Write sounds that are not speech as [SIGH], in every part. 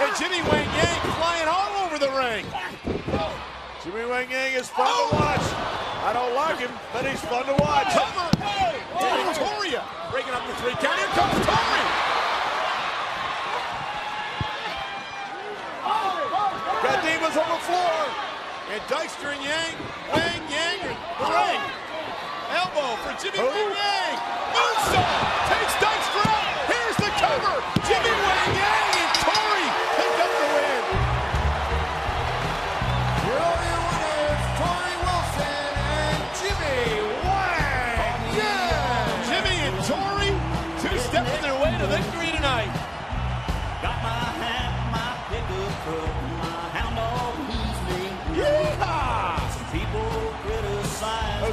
And Jimmy Wang Yang flying all over the ring. Jimmy Wang Yang is fun to oh! watch. I don't like him, but he's fun to watch. Cover. And Victoria breaking up the three count. Here comes Tori. Got Divas on the floor. And Dykstra and Yang, Wang Yang, in the ring. Elbow for Jimmy Wang Yang.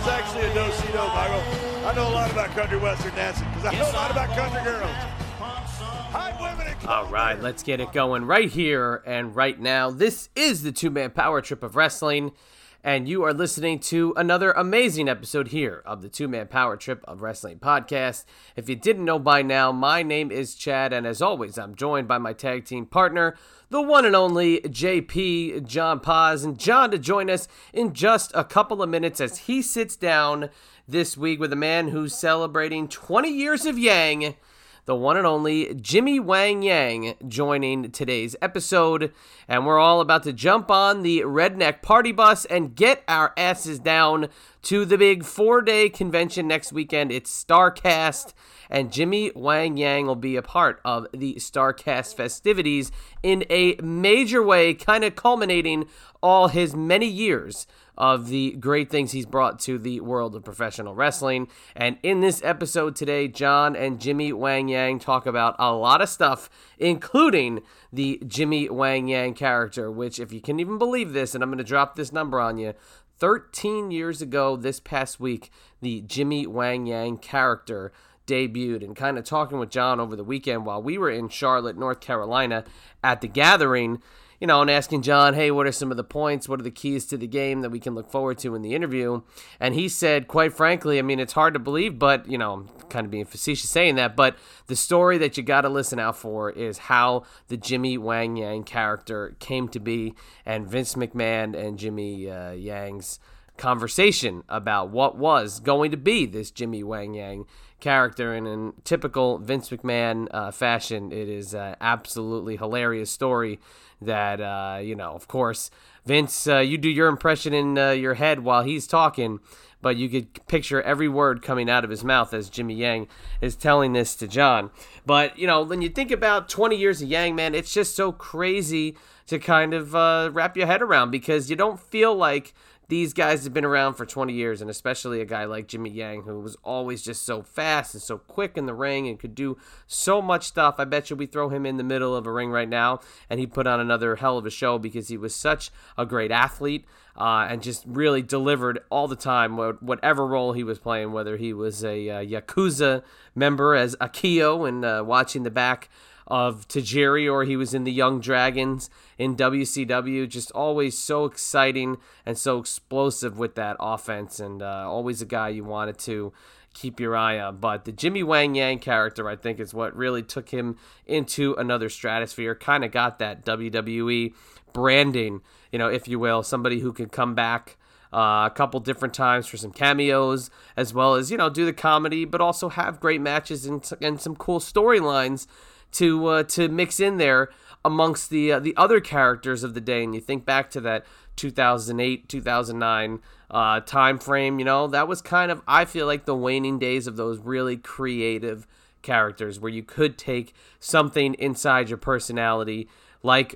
Actually a do-si-do, Michael. I know a lot about country western dancing because I know a lot about country girls. All right, let's get it going right here and right now. This is the two man power trip of wrestling, and you are listening to another amazing episode here of the two man power trip of wrestling podcast. If you didn't know by now, my name is Chad, and as always, I'm joined by my tag team partner, the one and only JP John Paz, and John to join us in just a couple of minutes as he sits down this week with a man who's celebrating 20 years of Yang the one and only Jimmy Wang Yang joining today's episode. And we're all about to jump on the Redneck Party Bus and get our asses down to the big four day convention next weekend. It's StarCast, and Jimmy Wang Yang will be a part of the StarCast festivities in a major way, kind of culminating all his many years of the great things he's brought to the world of professional wrestling. And in this episode today, John and Jimmy Wang Yang talk about a lot of stuff, including the Jimmy Wang Yang character, which, if you can even believe this, and I'm going to drop this number on you. 13 years ago, this past week, the Jimmy Wang Yang character debuted and kind of talking with John over the weekend while we were in Charlotte, North Carolina at the gathering you know, and asking John, hey, what are some of the points? What are the keys to the game that we can look forward to in the interview? And he said, quite frankly, I mean, it's hard to believe, but, you know, I'm kind of being facetious saying that, but the story that you got to listen out for is how the Jimmy Wang Yang character came to be and Vince McMahon and Jimmy uh, Yang's conversation about what was going to be this Jimmy Wang Yang character. And in typical Vince McMahon uh, fashion, it is an absolutely hilarious story that, uh, you know, of course, Vince, uh, you do your impression in uh, your head while he's talking, but you could picture every word coming out of his mouth as Jimmy Yang is telling this to John. But, you know, when you think about 20 years of Yang, man, it's just so crazy to kind of uh, wrap your head around because you don't feel like these guys have been around for 20 years, and especially a guy like Jimmy Yang, who was always just so fast and so quick in the ring and could do so much stuff. I bet you we throw him in the middle of a ring right now, and he'd put on another hell of a show because he was such a great athlete uh, and just really delivered all the time, whatever role he was playing, whether he was a uh, Yakuza member as Akio and uh, watching the back of Tajiri or he was in the Young Dragons in WCW. Just always so exciting and so explosive with that offense, and uh, always a guy you wanted to keep your eye on. But the Jimmy Wang Yang character, I think, is what really took him into another stratosphere. Kind of got that WWE branding, you know, if you will, somebody who could come back. Uh, a couple different times for some cameos, as well as you know do the comedy, but also have great matches and, and some cool storylines to uh, to mix in there amongst the uh, the other characters of the day. And you think back to that 2008 2009 uh, time frame. You know that was kind of I feel like the waning days of those really creative characters where you could take something inside your personality like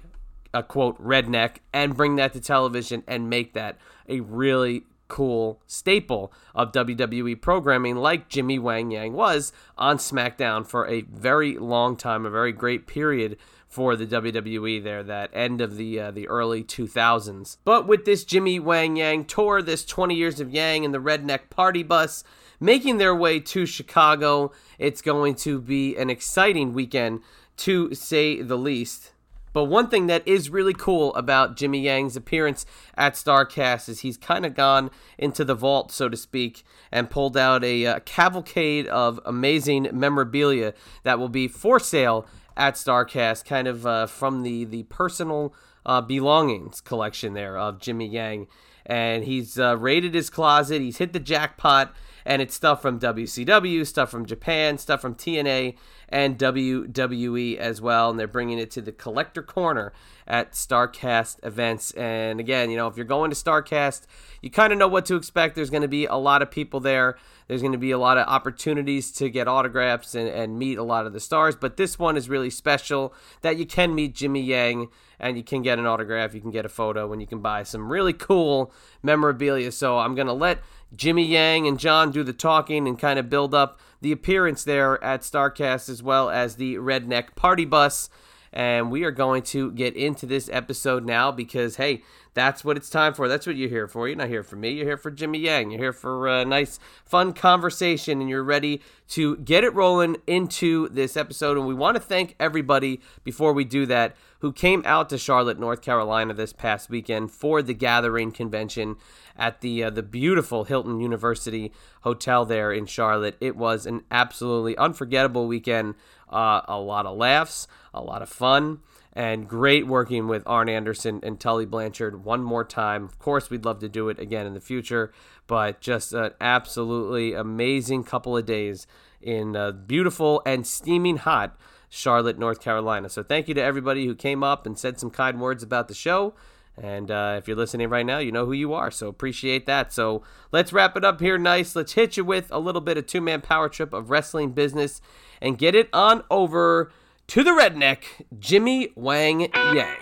a quote redneck and bring that to television and make that a really cool staple of WWE programming, like Jimmy Wang Yang was on SmackDown for a very long time, a very great period for the WWE there, that end of the uh, the early 2000s. But with this Jimmy Wang Yang tour, this 20 years of Yang and the Redneck Party Bus making their way to Chicago, it's going to be an exciting weekend to say the least. But one thing that is really cool about Jimmy Yang's appearance at Starcast is he's kind of gone into the vault, so to speak, and pulled out a uh, cavalcade of amazing memorabilia that will be for sale at Starcast, kind of uh, from the the personal uh, belongings collection there of Jimmy Yang. And he's uh, raided his closet. He's hit the jackpot and it's stuff from WCW, stuff from Japan, stuff from TNA, and WWE as well. And they're bringing it to the collector corner at StarCast events. And again, you know, if you're going to StarCast, you kind of know what to expect. There's going to be a lot of people there. There's going to be a lot of opportunities to get autographs and, and meet a lot of the stars. But this one is really special that you can meet Jimmy Yang and you can get an autograph, you can get a photo, and you can buy some really cool memorabilia. So I'm going to let Jimmy Yang and John do the talking and kind of build up the appearance there at StarCast as well as the Redneck Party Bus. And we are going to get into this episode now because, hey, that's what it's time for. That's what you're here for. You're not here for me. You're here for Jimmy Yang. You're here for a nice, fun conversation, and you're ready to get it rolling into this episode. And we want to thank everybody before we do that who came out to Charlotte, North Carolina this past weekend for the Gathering Convention at the uh, the beautiful Hilton University Hotel there in Charlotte. It was an absolutely unforgettable weekend. Uh, a lot of laughs, a lot of fun, and great working with Arn Anderson and Tully Blanchard one more time. Of course, we'd love to do it again in the future, but just an absolutely amazing couple of days in uh, beautiful and steaming hot Charlotte, North Carolina. So thank you to everybody who came up and said some kind words about the show. And uh, if you're listening right now, you know who you are. So appreciate that. So let's wrap it up here nice. Let's hit you with a little bit of two man power trip of wrestling business and get it on over to the redneck, Jimmy Wang Yang.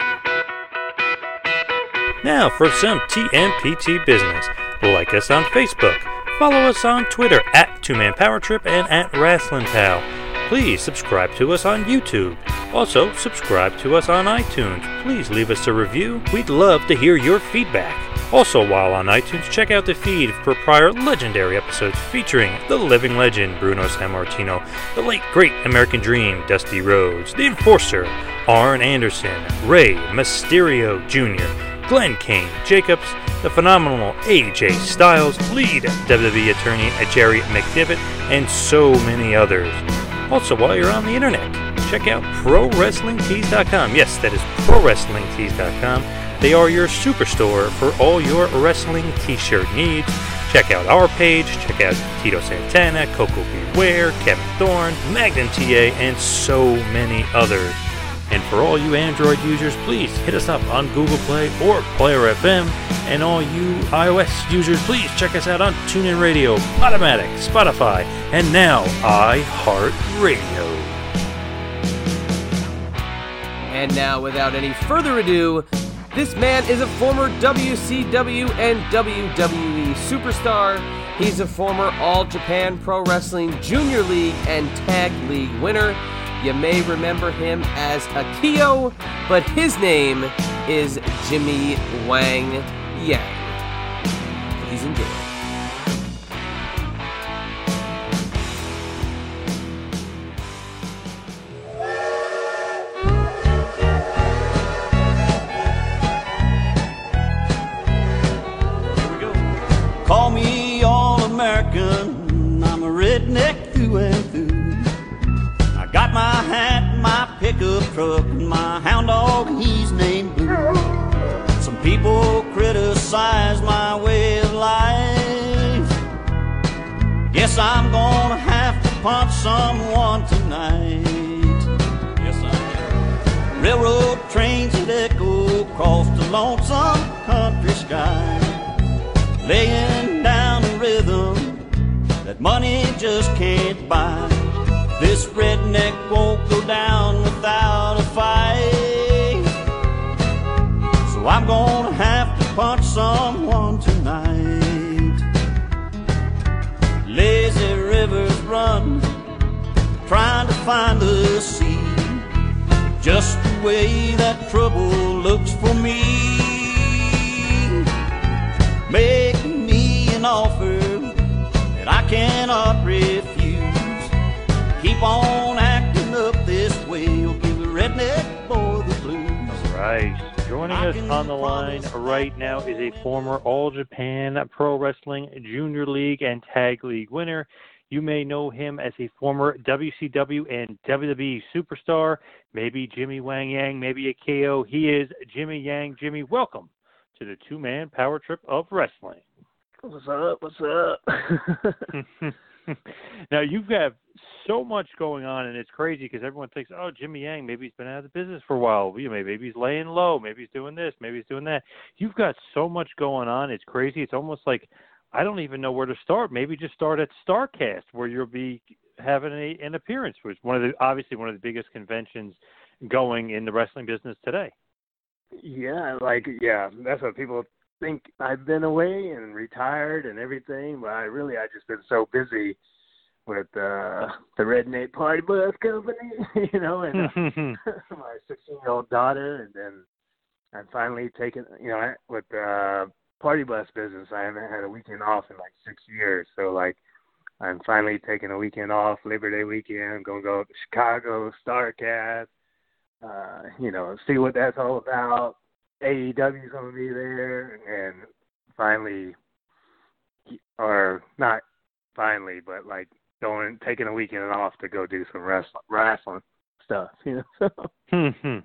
Now for some TMPT business. Like us on Facebook. Follow us on Twitter at Two Man Power Trip and at Wrestling Pal. Please subscribe to us on YouTube. Also, subscribe to us on iTunes. Please leave us a review. We'd love to hear your feedback. Also, while on iTunes, check out the feed for prior legendary episodes featuring the living legend Bruno Sammartino, the late great American Dream Dusty Rhodes, the Enforcer Arn Anderson, Rey Mysterio Jr., Glenn Kane Jacobs, the phenomenal AJ Styles, lead WWE attorney Jerry McDevitt, and so many others. Also, while you're on the internet, check out ProWrestlingTees.com. Yes, that is ProWrestlingTees.com. They are your superstore for all your wrestling t-shirt needs. Check out our page, check out Tito Santana, Coco Beware, Kevin Thorne, Magnum TA, and so many others. And for all you Android users, please hit us up on Google Play or Player FM. And all you iOS users, please check us out on TuneIn Radio, Automatic, Spotify, and now iHeartRadio. And now, without any further ado, this man is a former WCW and WWE superstar. He's a former All Japan Pro Wrestling Junior League and Tag League winner. You may remember him as Akio, but his name is Jimmy Wang Yang. Please enjoy. Redneck through and through. I got my hat, my pickup truck, and my hound dog, he's named Blue. Some people criticize my way of life. Guess I'm gonna have to punch someone tonight. Yes, I am. Railroad trains that echo across the lonesome country sky laying down a rhythm that money just can't buy. This redneck won't go down without a fight. So I'm gonna have to punch someone tonight. Lazy rivers run, trying to find the sea. Just the way that trouble looks for me. Make me an offer I cannot refuse. Keep on acting up this way, you'll give a redneck boy the blues. Right. Joining us on the line right now is a former All Japan Pro Wrestling Junior League and Tag League winner. You may know him as a former WCW and WWE superstar, maybe Jimmy Wang Yang, maybe a KO. He is Jimmy Yang. Jimmy, welcome to the two man power trip of wrestling. What's up? What's up? [LAUGHS] now you have got so much going on, and it's crazy because everyone thinks, "Oh, Jimmy Yang, maybe he's been out of the business for a while. Maybe he's laying low. Maybe he's doing this. Maybe he's doing that." You've got so much going on. It's crazy. It's almost like I don't even know where to start. Maybe just start at Starcast, where you'll be having a, an appearance, which is one of the obviously one of the biggest conventions going in the wrestling business today. yeah, like yeah, that's what people think. I've been away and retired and everything, but I really I just been so busy with uh [LAUGHS] the Redneck Party Bus Company, [LAUGHS] you know, and uh, [LAUGHS] my 16 year old daughter, and then I'm finally taking, you know, with the party bus business, I haven't had a weekend off in like six years. So like, I'm finally taking a weekend off, Labor Day weekend. Gonna go to Chicago, Starcast, uh, you know, see what that's all about. AEW's gonna be there, and finally, or not finally, but like going taking a weekend off to go do some wrestling, wrestling stuff. [LAUGHS] You know, so Hmm.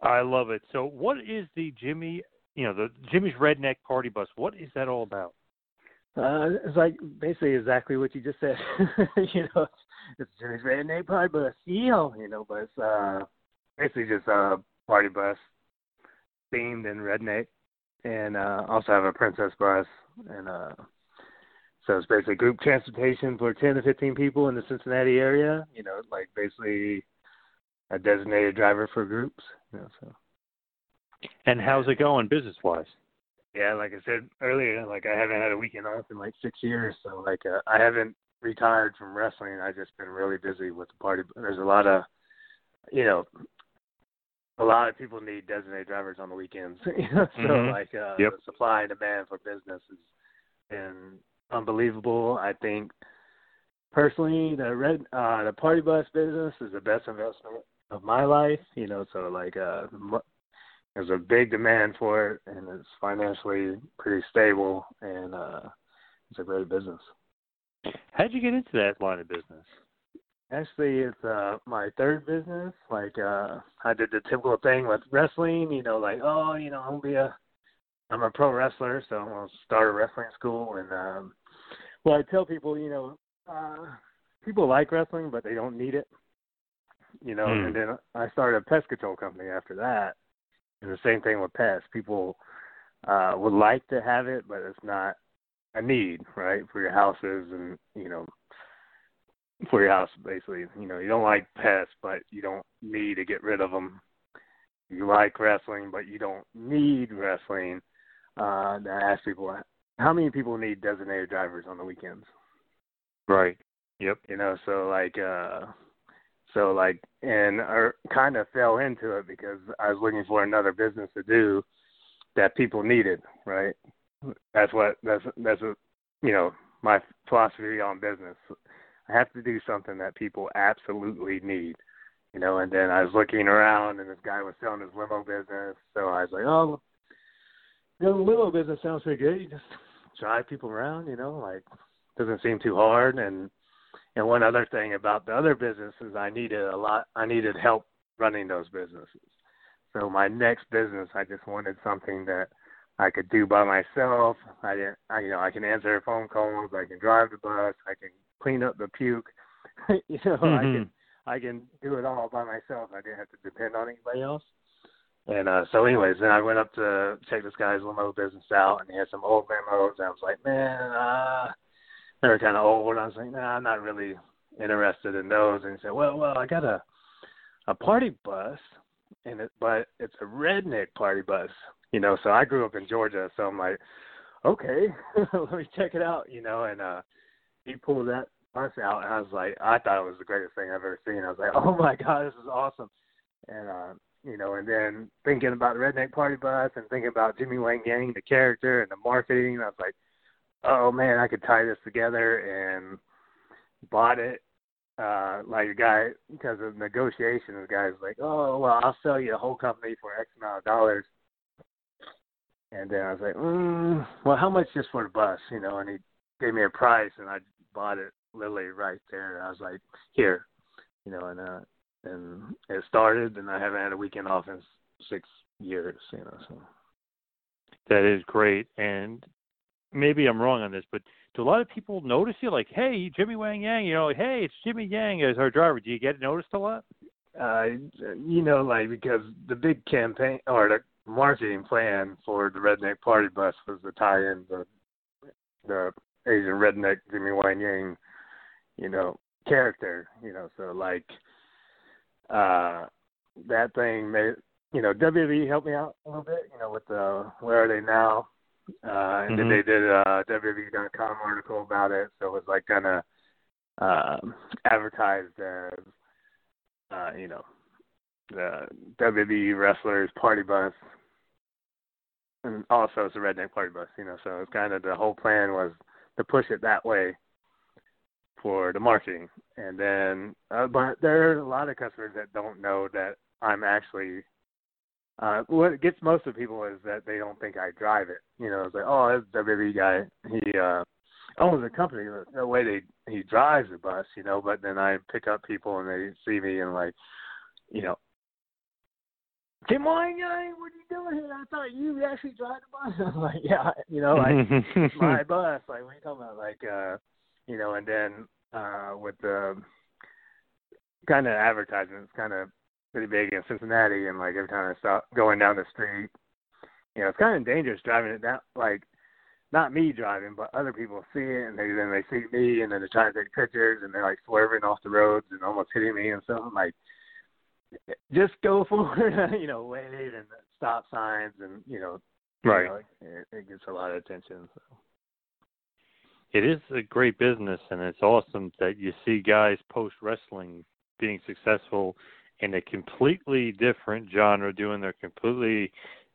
I love it. So, what is the Jimmy? You know, the Jimmy's Redneck Party Bus. What is that all about? uh, it's like basically exactly what you just said. [LAUGHS] you know, it's, it's Jimmy's Redneck Party Bus, yeah, you know, but it's uh, basically just a party bus themed in redneck, and uh, also have a princess bus, and uh, so it's basically group transportation for ten to fifteen people in the Cincinnati area. You know, like basically a designated driver for groups. You know, so. And how's it going business wise? Yeah, like I said earlier, like I haven't had a weekend off in like six years, so like uh, I haven't retired from wrestling. I've just been really busy with the party. There's a lot of, you know, a lot of people need designated drivers on the weekends. [LAUGHS] you know, so Mhm. like uh, Yep. the supply and demand for business is been unbelievable. I think personally, the red uh, the party bus business is the best investment of my life. You know, so like uh, there's a big demand for it, and it's financially pretty stable, and uh, it's a great business. How'd you get into that line of business? Actually, it's uh my third business. Like uh I did the typical thing with wrestling, you know, like oh, you know, I'll be a I'm a pro wrestler, so I'm gonna start a wrestling school. And um well, I tell people, you know, uh people like wrestling, but they don't need it. You know, Hmm. and then I started a pest control company after that. And the same thing with pests. People uh would like to have it, but it's not a need, right, for your houses and you know [LAUGHS] for your house basically. You know, you don't like pests, but you don't need to get rid of them. You like wrestling, but you don't need wrestling. Uh, I ask people, how many people need designated drivers on the weekends? Right. Yep. You know, so like, uh, so like, and I kind of fell into it because I was looking for another business to do that people needed, right? That's what that's that's a, you know my philosophy on business. I have to do something that people absolutely need, you know. And then I was looking around, and this guy was selling his limo business, so I was like, oh, the limo business sounds pretty good. You just drive people around, you know, like doesn't seem too hard. And and one other thing about the other businesses, I needed a lot. I needed help running those businesses. So my next business, I just wanted something that I could do by myself. I didn't, I, you know, I can answer phone calls. I can drive the bus. I can clean up the puke. [LAUGHS] you know, I can, I can do it all by myself. I didn't have to depend on anybody else. And uh so, anyways, then I went up to check this guy's limo business out, and he had some old limos. And I was like, man, uh, they were kind of old. I was like, nah, I'm not really interested in those. And he said, well, well, I got a a party bus, and it, but it's a redneck party bus, you know. So I grew up in Georgia, so I'm like, okay, [LAUGHS] let me check it out, you know. And uh he pulled that bus out, and I was like, I thought it was the greatest thing I've ever seen. I was like, [LAUGHS] oh my god, this is awesome. And uh, you know, and then thinking about the redneck party bus and thinking about Jimmy Wang Yang, the character and the marketing, I was like, oh man, I could tie this together and bought it uh like a guy because of negotiation the guy's like oh well i'll sell you the whole company for x amount of dollars and then i was like mm, well how much just for the bus you know and he gave me a price and i bought it literally right there i was like here you know and uh and it started and i haven't had a weekend off in six years you know so That is great. And maybe I'm wrong on this, but do a lot of people notice you? Like, hey, Jimmy Wang Yang, you know, hey, it's Jimmy Yang as our driver. Do you get noticed a lot? uh you know like because the big campaign or the marketing plan for the redneck party bus was to tie in the the asian redneck jimmy wang yang you know character you know so like uh that thing made you know wwe helped me out a little bit you know with the where are they now uh and then Mhm. they did a wwe.com article about it so it was like kind of um advertised as uh, you know, the WWE wrestlers party bus, and also it's a redneck party bus. You know, so it's kind of the whole plan was to push it that way for the marketing, and then uh, but there are a lot of customers that don't know that I'm actually. Uh, what gets most of people is that they don't think I drive it. You know, it's like, oh, that's a WWE guy. He uh owns a company. There's no way they he drives the bus, you know. But then I pick up people and they see me and like, you know, Wang, guy, what are you doing here? I thought you actually drive the bus. [LAUGHS] I'm like, yeah, you know, like [LAUGHS] my bus. Like, what are you talking about? Like, uh, you know, and then uh with the kind of advertisements, kind of pretty big in Cincinnati, and like every time I stop going down the street, you know, it's kind of dangerous driving it down. Like, not me driving, but other people see it, and they then they see me, and then they're trying to take pictures, and they're like swerving off the roads and almost hitting me and stuff. I'm like, just go [LAUGHS] forward, you know, wave and stop signs, and you know, Right. You know, it, it gets a lot of attention. So. It is a great business, and it's awesome that you see guys post wrestling being successful in a completely different genre, doing their completely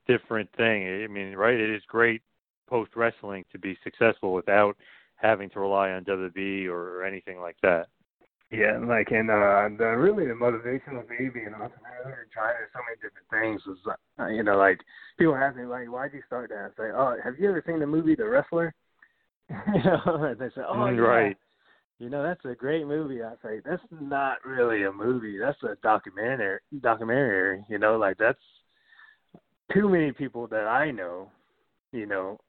different thing. I mean, right? It is great post wrestling to be successful without having to rely on WWE or, or anything like that. Yeah, like and uh the really the motivation of me being an entrepreneur and trying so many different things was uh, you know like people ask me like why'd you start that? I say oh have you ever seen the movie The Wrestler? [LAUGHS] you know and they say oh Mm, yeah. right. you know, that's a great movie. I say that's not really a movie. That's a documentary. Documentary. You know, like that's too many people that I know. You know,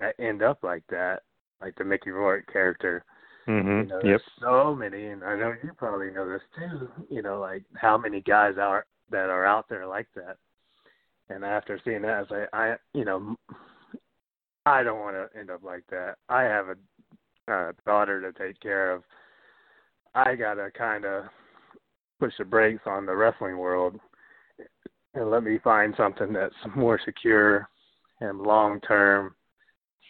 that end up like that, like the Mickey Rourke character. Mm-hmm. You know, yep. there's so many, and I know you probably know this too. You know, like how many guys are that are out there like that. And after seeing that, I was like, I, you know, I don't want to end up like that. I have a uh, daughter to take care of. I gotta kind of push the brakes on the wrestling world and let me find something that's more secure and long term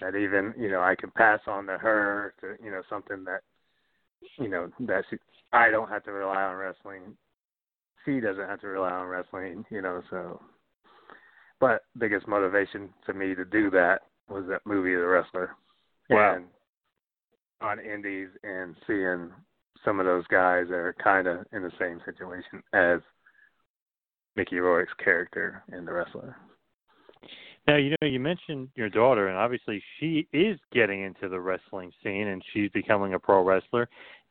that even you know I can pass on to her to you know something that you know that she, I don't have to rely on wrestling. She doesn't have to rely on wrestling, you know. So, but biggest motivation to me to do that was that movie, The Wrestler. Wow. And on Indies and seeing some of those guys that are kind of in the same situation as Mickey Rourke's character in The Wrestler. Now, you know, you mentioned your daughter, and obviously she is getting into the wrestling scene, and she's becoming a pro wrestler.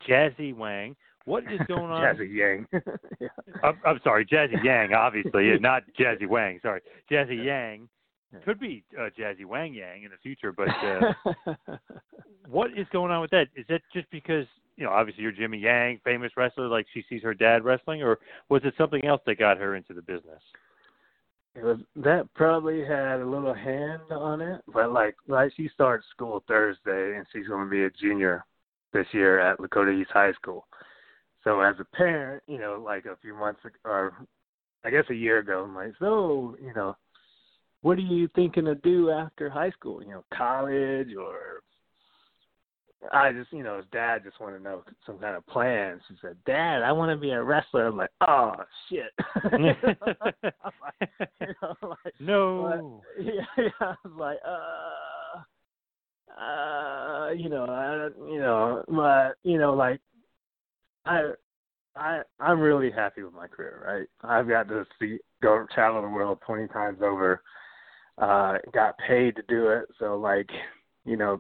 Jazzy Wang, what is going on? [LAUGHS] Jazzy Yang. [LAUGHS] yeah. I'm, I'm sorry, Jazzy [LAUGHS] Yang, obviously, not Jazzy Wang. Sorry, Jazzy Yang could be uh, Jazzy Wang Yang in the future, but uh, what is going on with that? Is that just because you know, obviously you're Jimmy Yang, famous wrestler, like she sees her dad wrestling, or was it something else that got her into the business? It was that probably had a little hand on it, but like like she starts school Thursday and she's going to be a junior this year at Lakota East High School. So as a parent, you know, like a few months ago, or I guess a year ago, I'm like, so you know, what are you thinking to do after high school? You know, college or I just, you know, his dad just wanted to know some kind of plans. He said, "Dad, I want to be a wrestler." I'm like, "Oh shit!" [LAUGHS] Like, you know, like, no. But, yeah, [LAUGHS] yeah. I was like, uh, uh, you know, I, you know, but you know, like, I, I, I'm really happy with my career. Right, I've got to see go travel the world 20 times over. Uh, got paid to do it, so like, you know,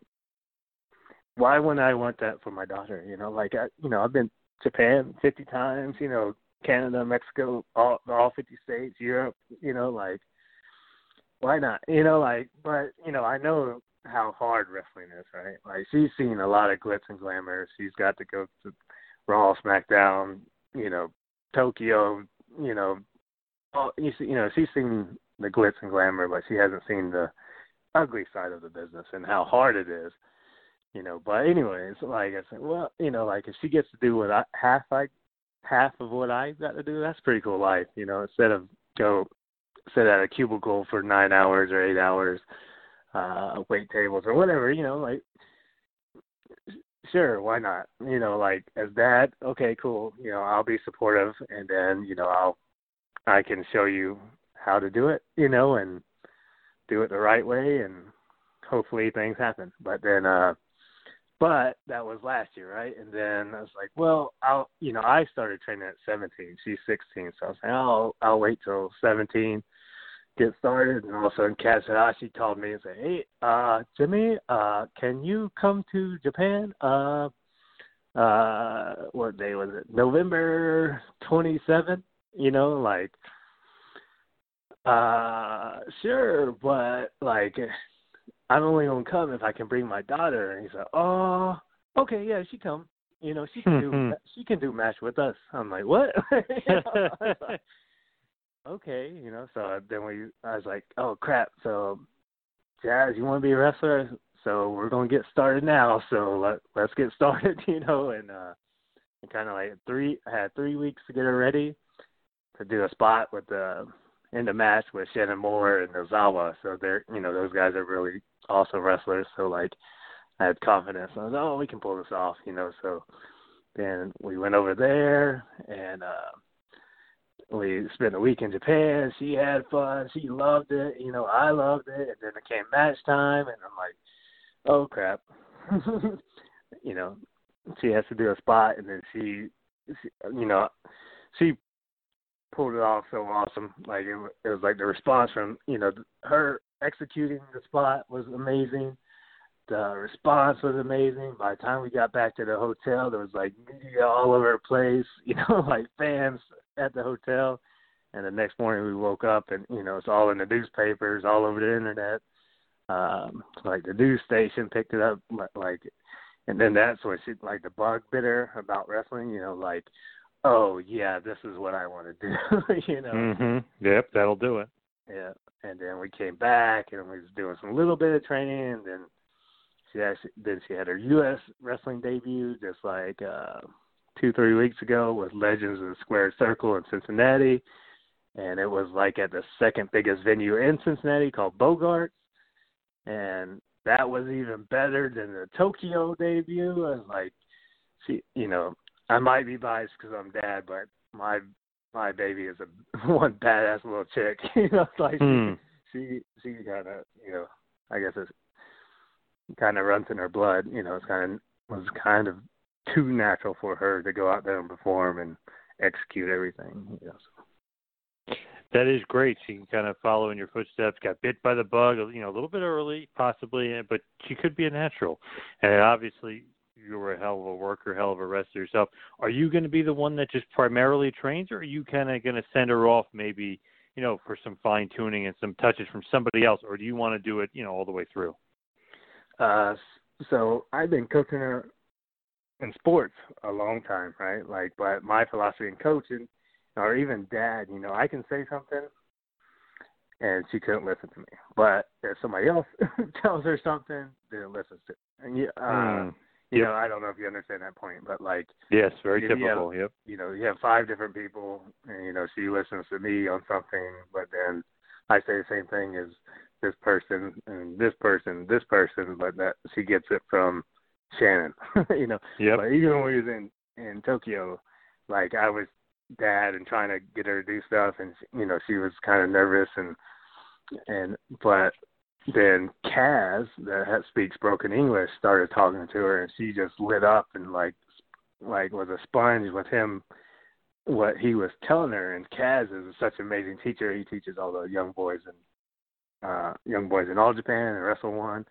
why wouldn't I want that for my daughter? You know, like I, you know, I've been Japan 50 times. You know, Canada, Mexico, all all 50 states, Europe. You know, like why not? You know, like, but you know, I know how hard wrestling is, right? Like she's seen a lot of glitz and glamour. She's got to go to Raw, SmackDown, you know, Tokyo, you know, all, you see, you know, she's seen the glitz and glamour, but she hasn't seen the ugly side of the business and how hard it is you know. But anyways, like I said, well, you know, like if she gets to do what I half I half of what I got to do, that's pretty cool life, you know. Instead of go sit at a cubicle for nine hours or eight hours, uh, wait tables or whatever, you know, like sure, why not? You know, like as dad, okay, cool, you know, I'll be supportive and then, you know, I'll I can show you how to do it, you know, and do it the right way and hopefully things happen. But then uh but that was last year, right? And then I was like, well, I'll, you know, I started training at 17. She's 16, so I was like, I'll, I'll wait till 17, get started. And all of a sudden, Kaz Hayashi called me and said, hey, uh, Jimmy, uh, can you come to Japan? Uh, uh, what day was it? November 27th. You know, like, uh, sure, but like I'm only gonna come if I can bring my daughter. And he's like, oh, okay, yeah, she come. You know, she can do [LAUGHS] she can do match with us. I'm like, what? [LAUGHS] you like, [LAUGHS] okay, you know. So then we, I was like, oh crap. So, Jazz, you want to be a wrestler? So we're gonna get started now. So let let's get started. You know, and uh, and kind of like three, I had three weeks to get her ready to do a spot with the in the match with Shannon Moore and Ozawa. So they're you know those guys are really awesome wrestlers. So like I had confidence. I was oh we can pull this off, you know. So then we went over there and uh we spent a week in Japan. She had fun. She loved it. You know, I loved it. And then it came match time, and I'm like, oh crap. [LAUGHS] you know, she has to do a spot, and then she, she you know, she pulled it off so awesome. Like it, it was like the response from you know her executing the spot was amazing. the response was amazing. By the time we got back to the hotel, there was like media all over the place, [LAUGHS] you know, like fans at the hotel. And the next morning we woke up and, you know, it's all in the newspapers, all over the internet. Um, like the news station picked it up, like, and then that's when she, like the bug bit her about wrestling, you know, like, oh yeah, this is what I want to do, [LAUGHS] you know. Mhm. Yep, that'll do it. Yeah. And then we came back and we was doing some little bit of training and then she actually then she had her US wrestling debut just like uh two, three weeks ago with Legends of the Square Circle in Cincinnati. And it was like at the second biggest venue in Cincinnati called Bogart. And that was even better than the Tokyo debut. I was like, she, you know, I might be biased because I'm dad, but my my baby is a [LAUGHS] one badass little chick. [LAUGHS] you know, like Hmm. she she kind of you know I guess it's kind of runs in her blood. You know, it's kind of was kind of too natural for her to go out there and perform and execute everything. You know, so. That is great. She can kind of follow in your footsteps. Got bit by the bug, you know, a little bit early, possibly, but she could be a natural. And obviously, you were a hell of a worker, hell of a wrestler yourself. Are you going to be the one that just primarily trains, or are you kind of going to send her off maybe, you know, for some fine tuning and some touches from somebody else, or do you want to do it, you know, all the way through? Uh, so I've been coaching her in sports a long time, right? Like, but my philosophy in coaching, or even dad, you know, I can say something, and she couldn't listen to me. But if somebody else [LAUGHS] tells her something, then listens to. And you, uh, Hmm. You Yep. know, I don't know if you understand that point, but like, Yes, very typical. have- Yep. you know, you have five different people, and you know, she listens to me on something, but then I say the same thing as this person and this person, this person, but that she gets it from Shannon. [LAUGHS] you know, Yep. but even when we was in in Tokyo, like I was dad and trying to get her to do stuff, and you know, she was kind of nervous and and but then Kaz that speaks broken English started talking to her, and she just lit up and like like was a sponge with him what he was telling her and Kaz is such an amazing teacher. He teaches all the young boys and uh young boys in all Japan and Wrestle One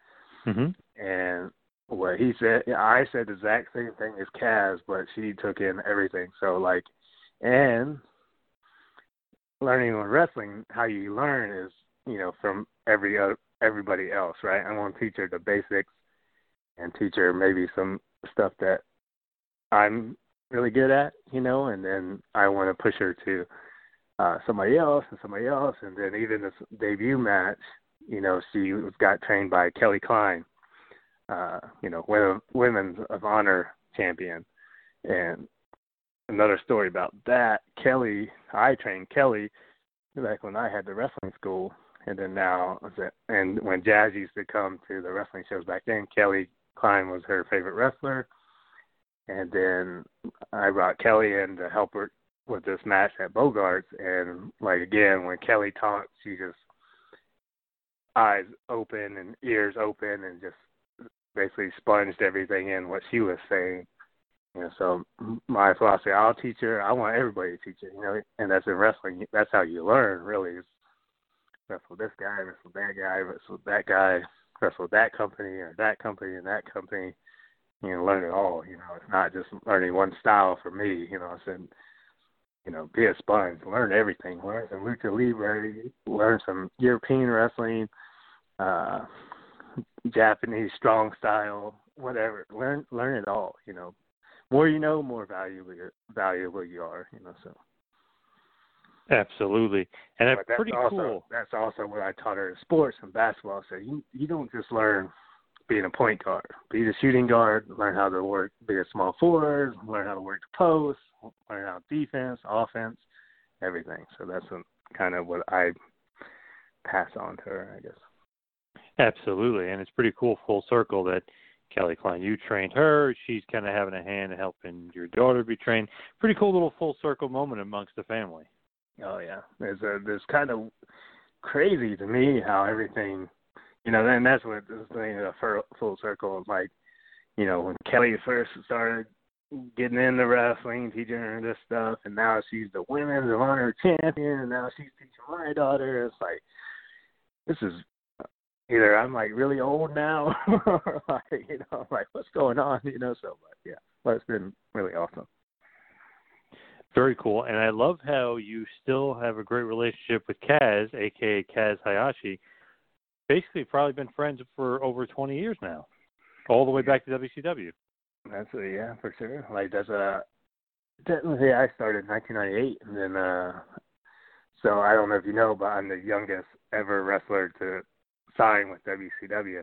Mhm. and what he said I said the exact same thing as Kaz, but she took in everything. So like and learning on wrestling, how you learn is, you know, from every other everybody else, right? I'm gonna teach her the basics and teach her maybe some stuff that I'm really good at, you know, and then I want to push her to uh somebody else and somebody else, and then even this debut match, you know, she was got trained by Kelly Klein, uh, you know, women women's of honor champion, and another story about that, Kelly, I trained Kelly back when I had the wrestling school, and then now, and when Jazz used to come to the wrestling shows back then, Kelly Klein was her favorite wrestler, and then I brought Kelly in to help her with this match at Bogarts, and like again, when Kelly talked, she just eyes open and ears open, and just basically sponged everything in what she was saying. You know, so my philosophy, I'll teach her. I want everybody to teach her. You know, and that's in wrestling. That's how you learn, really. Wrestle this guy, wrestle that guy, wrestle that guy, wrestle that company or that company and that company. You know, learn it all. You know, it's not just learning one style for me. You know, I said, you know, be a sponge, learn everything. Learn some lucha libre, learn some European wrestling, uh, Japanese strong style, whatever. Learn learn it all. You know, more you know, more valuable valuable you are. You know, so. Absolutely, and that's that's pretty also, cool. That's also what I taught her in sports and basketball. So you you don't just learn being a point guard, be the shooting guard, learn how to work, be a small forward, learn how to work the post, learn how to defense, offense, everything. So that's kind of what I pass on to her, I guess. Absolutely, and it's pretty cool full circle that Kelly Klein, you trained her. She's kind of having a hand in helping your daughter be trained. Pretty cool little full circle moment amongst the family. Oh yeah, it's a, it's kind of crazy to me how everything, you know, and that's what this thing uh, a full full circle. Like, you know, when Kelly first started getting into wrestling, teaching her this stuff, and now she's the women's of honor champion, and now she's teaching my daughter. It's like this is uh, either I'm like really old now, [LAUGHS] or like you know, like what's going on, you know. So, but yeah, but it's been really awesome. Very cool, and I love how you still have a great relationship with Kaz, aka Kaz Hayashi. Basically, probably been friends for over 20 years now, all the way back to WCW. That's a, yeah, for sure. Like that's a technically I started in 1998, and then uh, so I don't know if you know, but I'm the youngest ever wrestler to sign with WCW.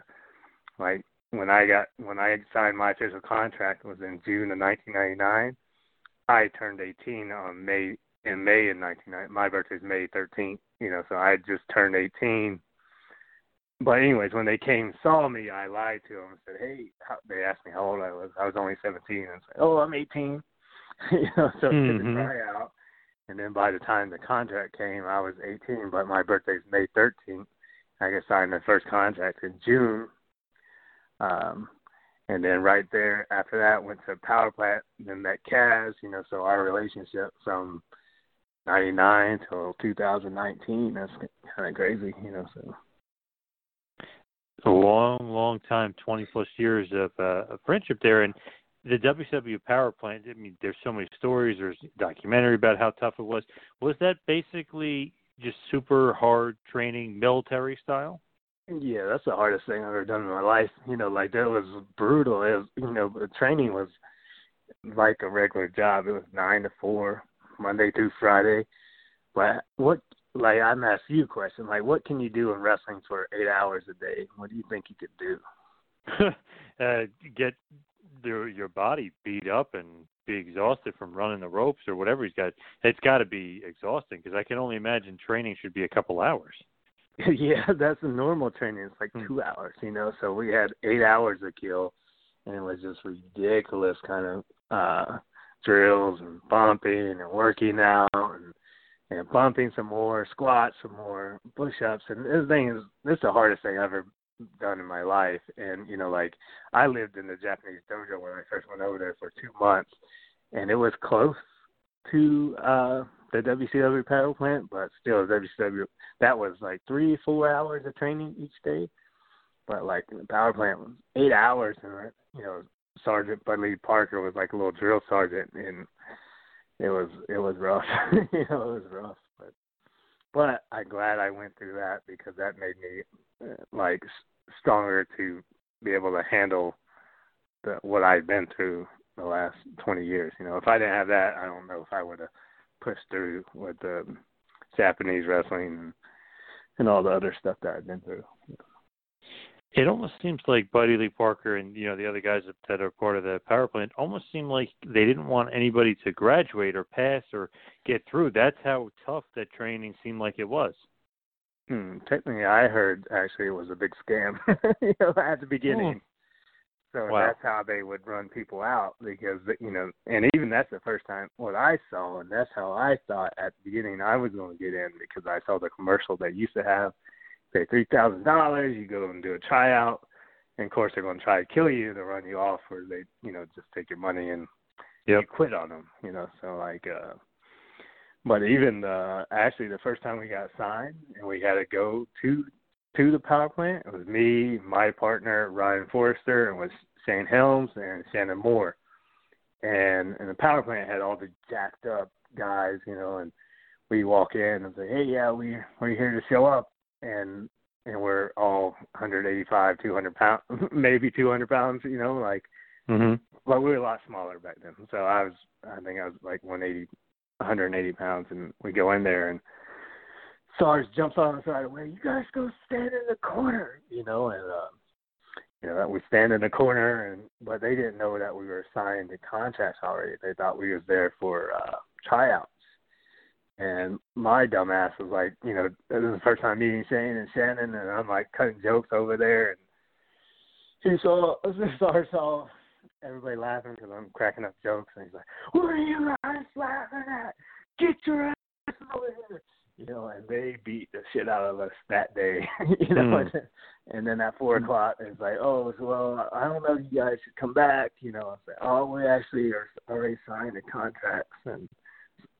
Like when I got when I signed my official contract it was in June of 1999. I turned 18 on May in May in 1990. My birthday's May 13th, you know, so I had just turned 18. But anyways, when they came and saw me, I lied to them and said, "Hey," how, they asked me how old I was. I was only 17, and said, "Oh, I'm 18." [LAUGHS] you know, so mm-hmm. the tryout. And then by the time the contract came, I was 18, but my birthday's May 13th. I got signed the first contract in June. Um, and then right there after that went to power plant then met Kaz, you know, so our relationship from ninety nine till two thousand nineteen, that's kinda crazy, you know, so a long, long time, twenty plus years of uh of friendship there and the WCW power plant, I mean, there's so many stories, there's documentary about how tough it was. Was that basically just super hard training military style? Yeah, that's the hardest thing I've ever done in my life. You know, like that was brutal. It was, you know, the training was like a regular job. It was nine to four, Monday through Friday. But what, like, I'm asking you a question. Like, what can you do in wrestling for eight hours a day? What do you think you could do? [LAUGHS] uh, get your your body beat up and be exhausted from running the ropes or whatever he's got. It's got to be exhausting because I can only imagine training should be a couple hours. [LAUGHS] yeah, that's a normal training. It's like hmm. two hours, you know. So we had eight hours to kill, and it was just ridiculous kind of uh drills and bumping and working out and and bumping some more, squats some more, push ups. And this thing is this is the hardest thing I've ever done in my life. And you know, like I lived in the Japanese dojo when I first went over there for two months, and it was close to uh the WCW power plant, but still WCW that was like three, four hours of training each day. But like the power plant was eight hours and you know, Sergeant Buddy Lee Parker was like a little drill sergeant and it was it was rough. [LAUGHS] you know, it was rough. But but I'm glad I went through that because that made me uh, like stronger to be able to handle the what I'd been through the last 20 years. You know, if I didn't have that, I don't know if I would have pushed through with the Japanese wrestling and, and all the other stuff that I've been through. It almost seems like Buddy Lee Parker and you know the other guys that are part of the power plant almost seem like they didn't want anybody to graduate or pass or get through. That's how tough that training seemed like it was. Hmm. Technically, I heard actually it was a big scam. [LAUGHS] you know, at the beginning. So wow. that's how they would run people out because you know, and even that's the first time what I saw, and that's how I thought at the beginning I was going to get in because I saw the commercial that used to have pay three thousand dollars, you go and do a tryout, and of course they're going to try to kill you to run you off, or they you know just take your money and yep. you quit on them, you know. So like, uh but even uh actually the first time we got signed and we had to go to to the power plant. It was me, my partner Ryan Forrester, and was Shane Helms and Shannon Moore. And and the power plant had all the jacked up guys, you know, and we walk in and say, Hey, yeah, we we're here to show up and and we're all 185, 200 pounds, [LAUGHS] maybe 200 pounds, you know, like, mm-hmm. but we were a lot smaller back then. So I was, I think I was like 180, 180 pounds, and we go in there and Sarge jumps on us right away. You guys go stand in the corner, you know, and uh, you know that we stand in the corner, and but they didn't know that we were signed to contracts already. They thought we was there for uh, tryouts. And my dumbass was like, you know, this is the first time meeting Shane and Shannon, and I'm like cutting jokes over there, and he saw [LAUGHS] Sarge saw everybody laughing because I'm cracking up jokes, and he's like, "What are you guys laughing at? Get your ass over here!" You know, and they beat the shit out of us that day, [LAUGHS] you know. Mm. And, then at four o'clock, it's like, oh, well, I don't know, you guys should come back, you know. I said, oh, we actually are already signed the contracts, and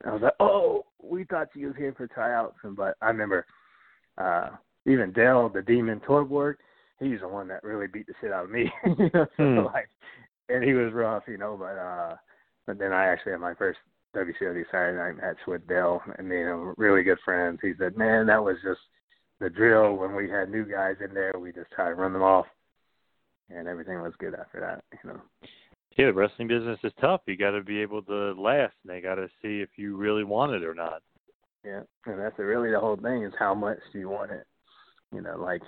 I was like, oh, we thought you was here for tryouts, and but I remember uh even Dale, the Demon Torborg, he's the one that really beat the shit out of me. [LAUGHS] you know, so Hmm. [LAUGHS] like, and he was rough, you know. But uh, but then I actually had my first WCW Saturday Night match with Dale, and you know, really good friends. He said, "Man, that was just the drill. When we had new guys in there, we just try to run them off, and everything was good after that. You know." Yeah, the wrestling business is tough. You got to be able to last, and they got to see if you really want it or not. Yeah, and that's really the whole thing is how much do you want it? You know, like,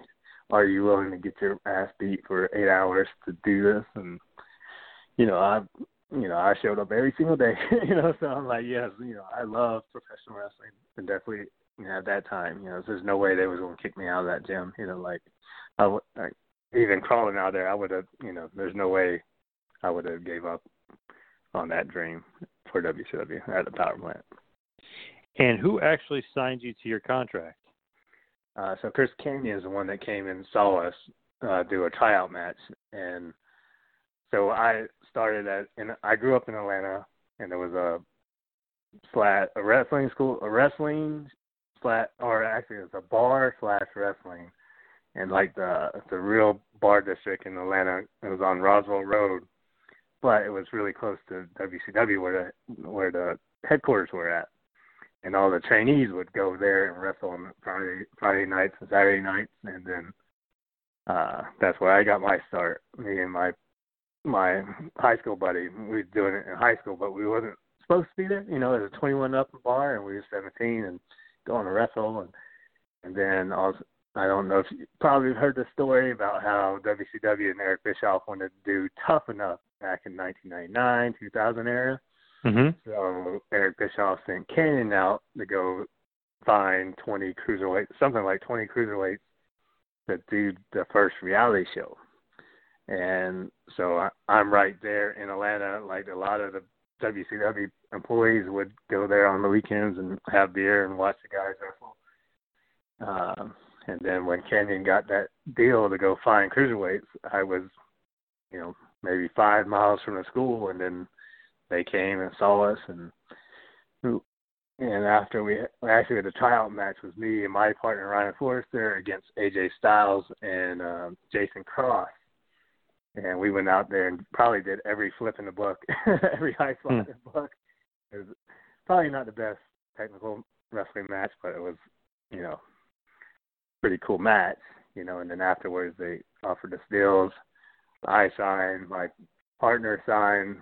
are you willing to get your ass beat for eight hours to do this? And you know, I, you know, I showed up every single day. [LAUGHS] you know, so I'm like, yes, you know, I love professional wrestling, and definitely, you know, at that time, you know, there's no way they was gonna kick me out of that gym. You know, like, I would, like, even crawling out there, I would have, you know, there's no way I would have gave up on that dream for WCW at the power plant. And who actually signed you to your contract? Uh, so Chris Kanyon is the one that came and saw us uh, do a tryout match, and so I started at. And I grew up in Atlanta, and there was a flat a wrestling school, a wrestling flat, or actually it's a bar slash wrestling, and like the the real bar district in Atlanta. It was on Roswell Road, but it was really close to WCW where the where the headquarters were at and all the trainees would go there and wrestle on Friday Friday nights and Saturday nights, and then uh that's where I got my start. Me and my my high school buddy, we was doing it in high school, but we wasn't supposed to be there. You know, it was a 21 up bar, and we were 17 and going to wrestle, and and then also. I don't know if you probably heard the story about how WCW and Eric Bischoff wanted to do Tough Enough back in 1999, 2000 era. Mm-hmm. So Eric Bischoff sent Kanyon out to go find 20 cruiserweights, something like 20 cruiserweights to do the first reality show. And so I, I'm right there in Atlanta. Like a lot of the WCW employees would go there on the weekends and have beer and watch the guys wrestle. Um, and then when Kanyon got that deal to go find cruiserweights, I was, you know, maybe five miles from the school, and then they came and saw us and and after we actually the tryout match was me and my partner Ryan Forrester against AJ Styles and um, Jason Cross, and we went out there and probably did every flip in the book, [LAUGHS] every high spot in the book. It was probably not the best technical wrestling match, but it was you know pretty cool match, you know. And then afterwards they offered us deals. I signed, my partner signed.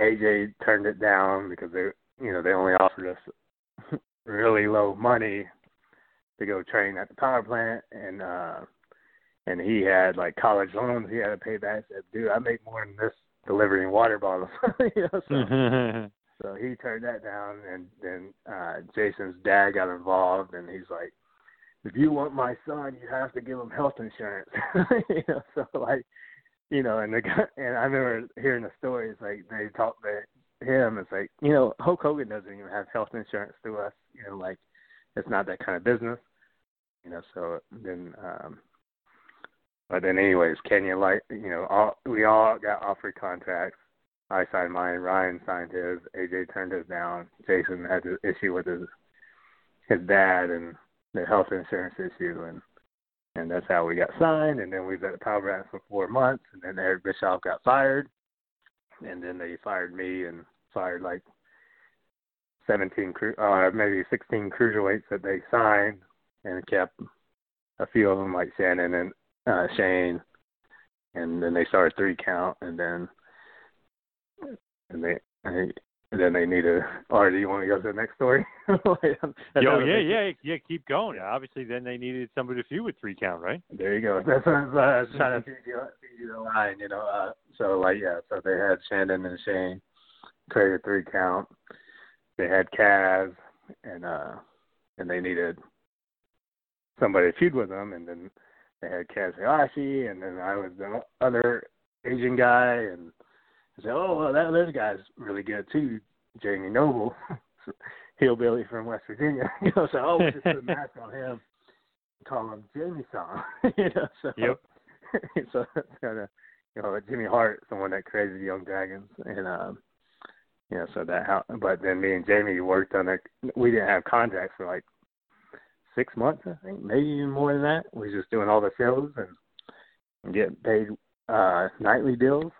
AJ turned it down because they, you know, they only offered us [LAUGHS] really low money to go train at the power plant, and uh and he had like college loans he had to pay back. I said, dude, I make more than this delivering water bottles, [LAUGHS] you know. So, so he turned that down, and then uh Jason's dad got involved, and he's like, if you want my son, you have to give him health insurance, [LAUGHS] you know. So like you know, and the guy, and I remember hearing the stories like they talked to him. It's like you know, Hulk Hogan doesn't even have health insurance through us. You know, like it's not that kind of business. You know, so then, um but then, anyways, Kanyon, like you know, all we all got offered contracts. I signed mine. Ryan signed his. AJ turned his down. Jason had the issue with his his dad and the health insurance issue, and and that's how we got signed. And then we was at Power Plant for four months, and then Eric Bischoff got fired, and then they fired me and fired like seventeen, crew, uh, maybe sixteen cruiserweights that they signed, and kept a few of them like Shannon and uh, Shane, and then they started three count, and then and they. and then they need a. Or do you want to go to the next story? [LAUGHS] Yo, yeah, yeah, yeah. Keep going. Obviously, then they needed somebody to feud with three count, right? There you go. [LAUGHS] That's what I was, uh, trying to feed you, feed you the line, you know. Uh, so like, yeah. So they had Shannon and Shane created three count. They had Kaz, and uh, and they needed somebody to feud with them, and then they had Kaz Hayashi, and then I was the other Asian guy, and I said, oh, well, that other guy's really good too, Jamie Noble, [LAUGHS] hillbilly from West Virginia. [LAUGHS] you know, so oh, we'll just put a [LAUGHS] mask on him, call him Jamie-San. you know, so Yep. so that's kind of you know Jimmy Hart, someone that created the Jung Dragons, and um, you know, so that how. But then me and Jamie worked on it. We didn't have contracts for like six months, I think, maybe even more than that. We was just doing all the shows and, getting paid uh, nightly deals.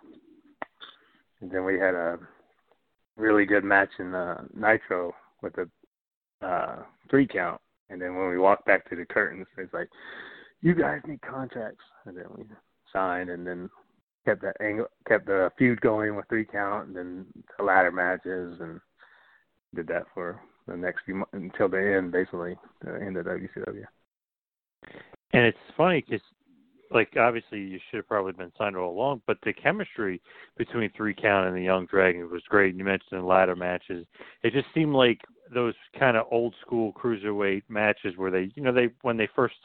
And then we had a really good match in uh, Nitro with a uh, three count. And then when we walked back to the curtains, it's like, you guys need contracts. And then we signed, and then kept that angle, kept the feud going with three count, and then the ladder matches, and did that for the next few months until the end, basically the end of WCW. And it's funny because, like, obviously you should have probably been signed all along, but the chemistry between Three Count and the Jung Dragon was great. And you mentioned the ladder matches; it just seemed like those kind of old school cruiserweight matches where they, you know, they when they first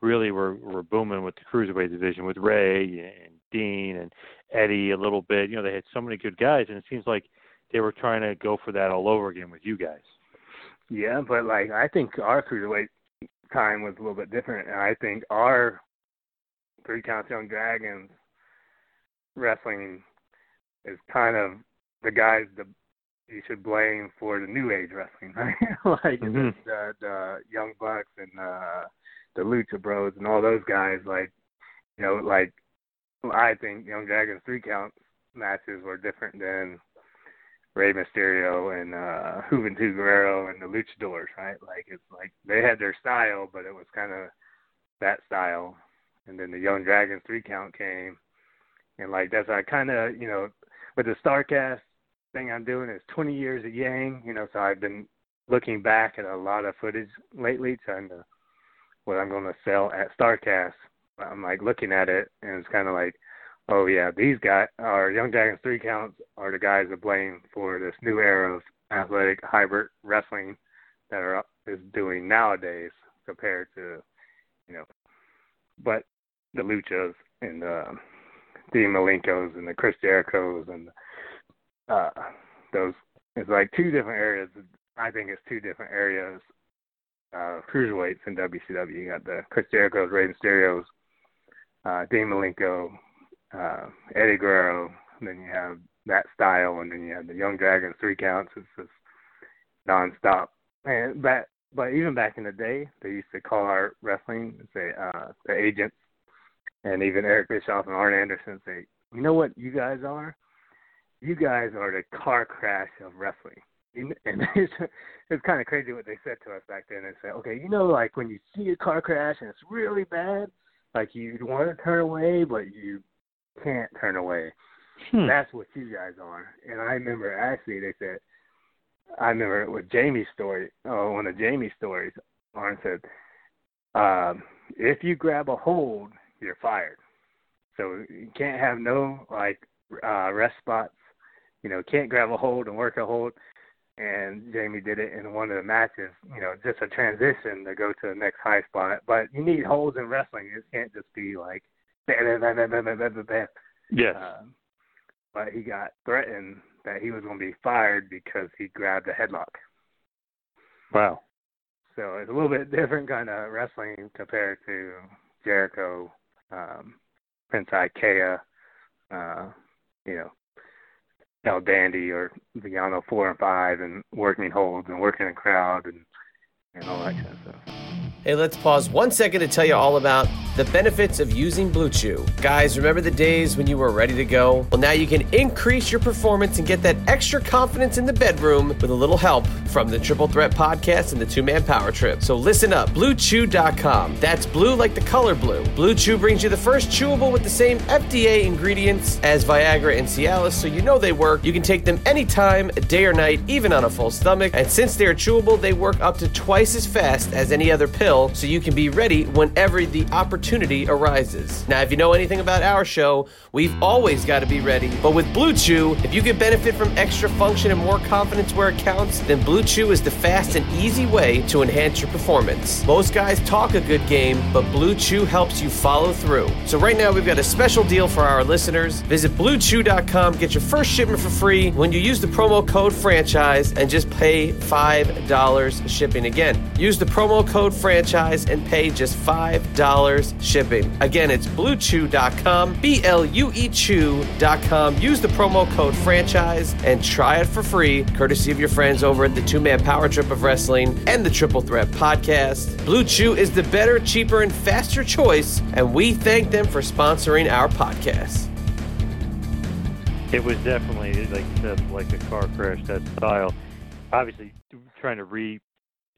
really were were booming with the cruiserweight division with Ray and Dean and Eddie a little bit. You know, they had so many good guys, and it seems like they were trying to go for that all over again with you guys. Yeah, but like I think our cruiserweight time was a little bit different, and I think our three counts Jung Dragons wrestling is kind of the guys that you should blame for the new age wrestling, [LAUGHS] right? like Mhm. the, the young bucks and uh the lucha bros and all those guys. Like you know, like I think Jung Dragons three count matches were different than Rey Mysterio and uh Juventud Guerrero and the Luchadors, right? Like it's like they had their style, but it was kind of that style. And then the Jung Dragons three count came, and like that's I kind of you know with the Starcast thing I'm doing is 20 years at Yang, you know, so I've been looking back at a lot of footage lately, trying to what I'm going to sell at Starcast. I'm like looking at it, and it's kind of like oh yeah, these guys, our Jung Dragons three counts, are the guys to blame for this new era of athletic hybrid wrestling that are is doing nowadays compared to, you know, but the Luchas and the Dean Malenkos and the Chris Jerichos and uh those it's like two different areas. I think it's two different areas. Uh, cruiserweights in WCW. You got the Chris Jericho's, Rey Mysterio's, uh, Dean Malenko, uh, Eddie Guerrero. And then you have that style, and then you have the Jung Dragons three counts. It's just nonstop. And that, but even back in the day, they used to call our wrestling say uh, the agents, and even Eric Bischoff and Arn Anderson say, you know what you guys are? You guys are the car crash of wrestling. [LAUGHS] And it's, it's kind of crazy what they said to us back then. They said, okay, you know, like when you see a car crash and it's really bad, like you'd want to turn away, but you can't turn away. Hmm. That's what you guys are. And I remember actually they said, I remember with Jamie's story, oh, one of Jamie's stories, Arn said, um, if you grab a hold, you're fired. So you can't have no like uh rest spots. You know, can't grab a hold and work a hold. And Jamie did it in one of the matches. You know, just a transition to go to the next high spot. But you need holds in wrestling. It can't just be like that, that, that, that, that, that, that. Yes. Uh, but he got threatened that he was going to be fired because he grabbed a headlock. Wow. So it's a little bit different kind of wrestling compared to Jericho, um, Prince Iaukea, uh, you know, El Dandy or Villano four and five and working holds and working a crowd and and all that kind of stuff. Hey, let's pause one second to tell you all about the benefits of using Blue Chew. Guys, remember the days when you were ready to go? Well, now you can increase your performance and get that extra confidence in the bedroom with a little help from the Triple Threat Podcast and the Two Man Power Trip. So listen up, BlueChew.com. That's blue like the color blue. Blue Chew brings you the first chewable with the same FDA ingredients as Viagra and Cialis, so you know they work. You can take them anytime, day or night, even on a full stomach. And since they're chewable, they work up to twice as fast as any other pill, so you can be ready whenever the opportunity arises. Now, if you know anything about our show, we've always got to be ready. But with Blue Chew, if you can benefit from extra function and more confidence where it counts, then Blue Chew is the fast and easy way to enhance your performance. Most guys talk a good game, but Blue Chew helps you follow through. So right now we've got a special deal for our listeners. Visit bluechew.com, get your first shipment for free when you use the promo code franchise and just pay $5 shipping again. Again, use the promo code franchise and pay just $5 shipping. Again, it's bluechew.com, B L U E Chew.com. Use the promo code franchise and try it for free, courtesy of your friends over at the Two Man Power Trip of Wrestling and the Triple Threat Podcast. Blue Chew is the better, cheaper, and faster choice, and we thank them for sponsoring our podcast. It was definitely like you said, like a car crash that style. Obviously, trying to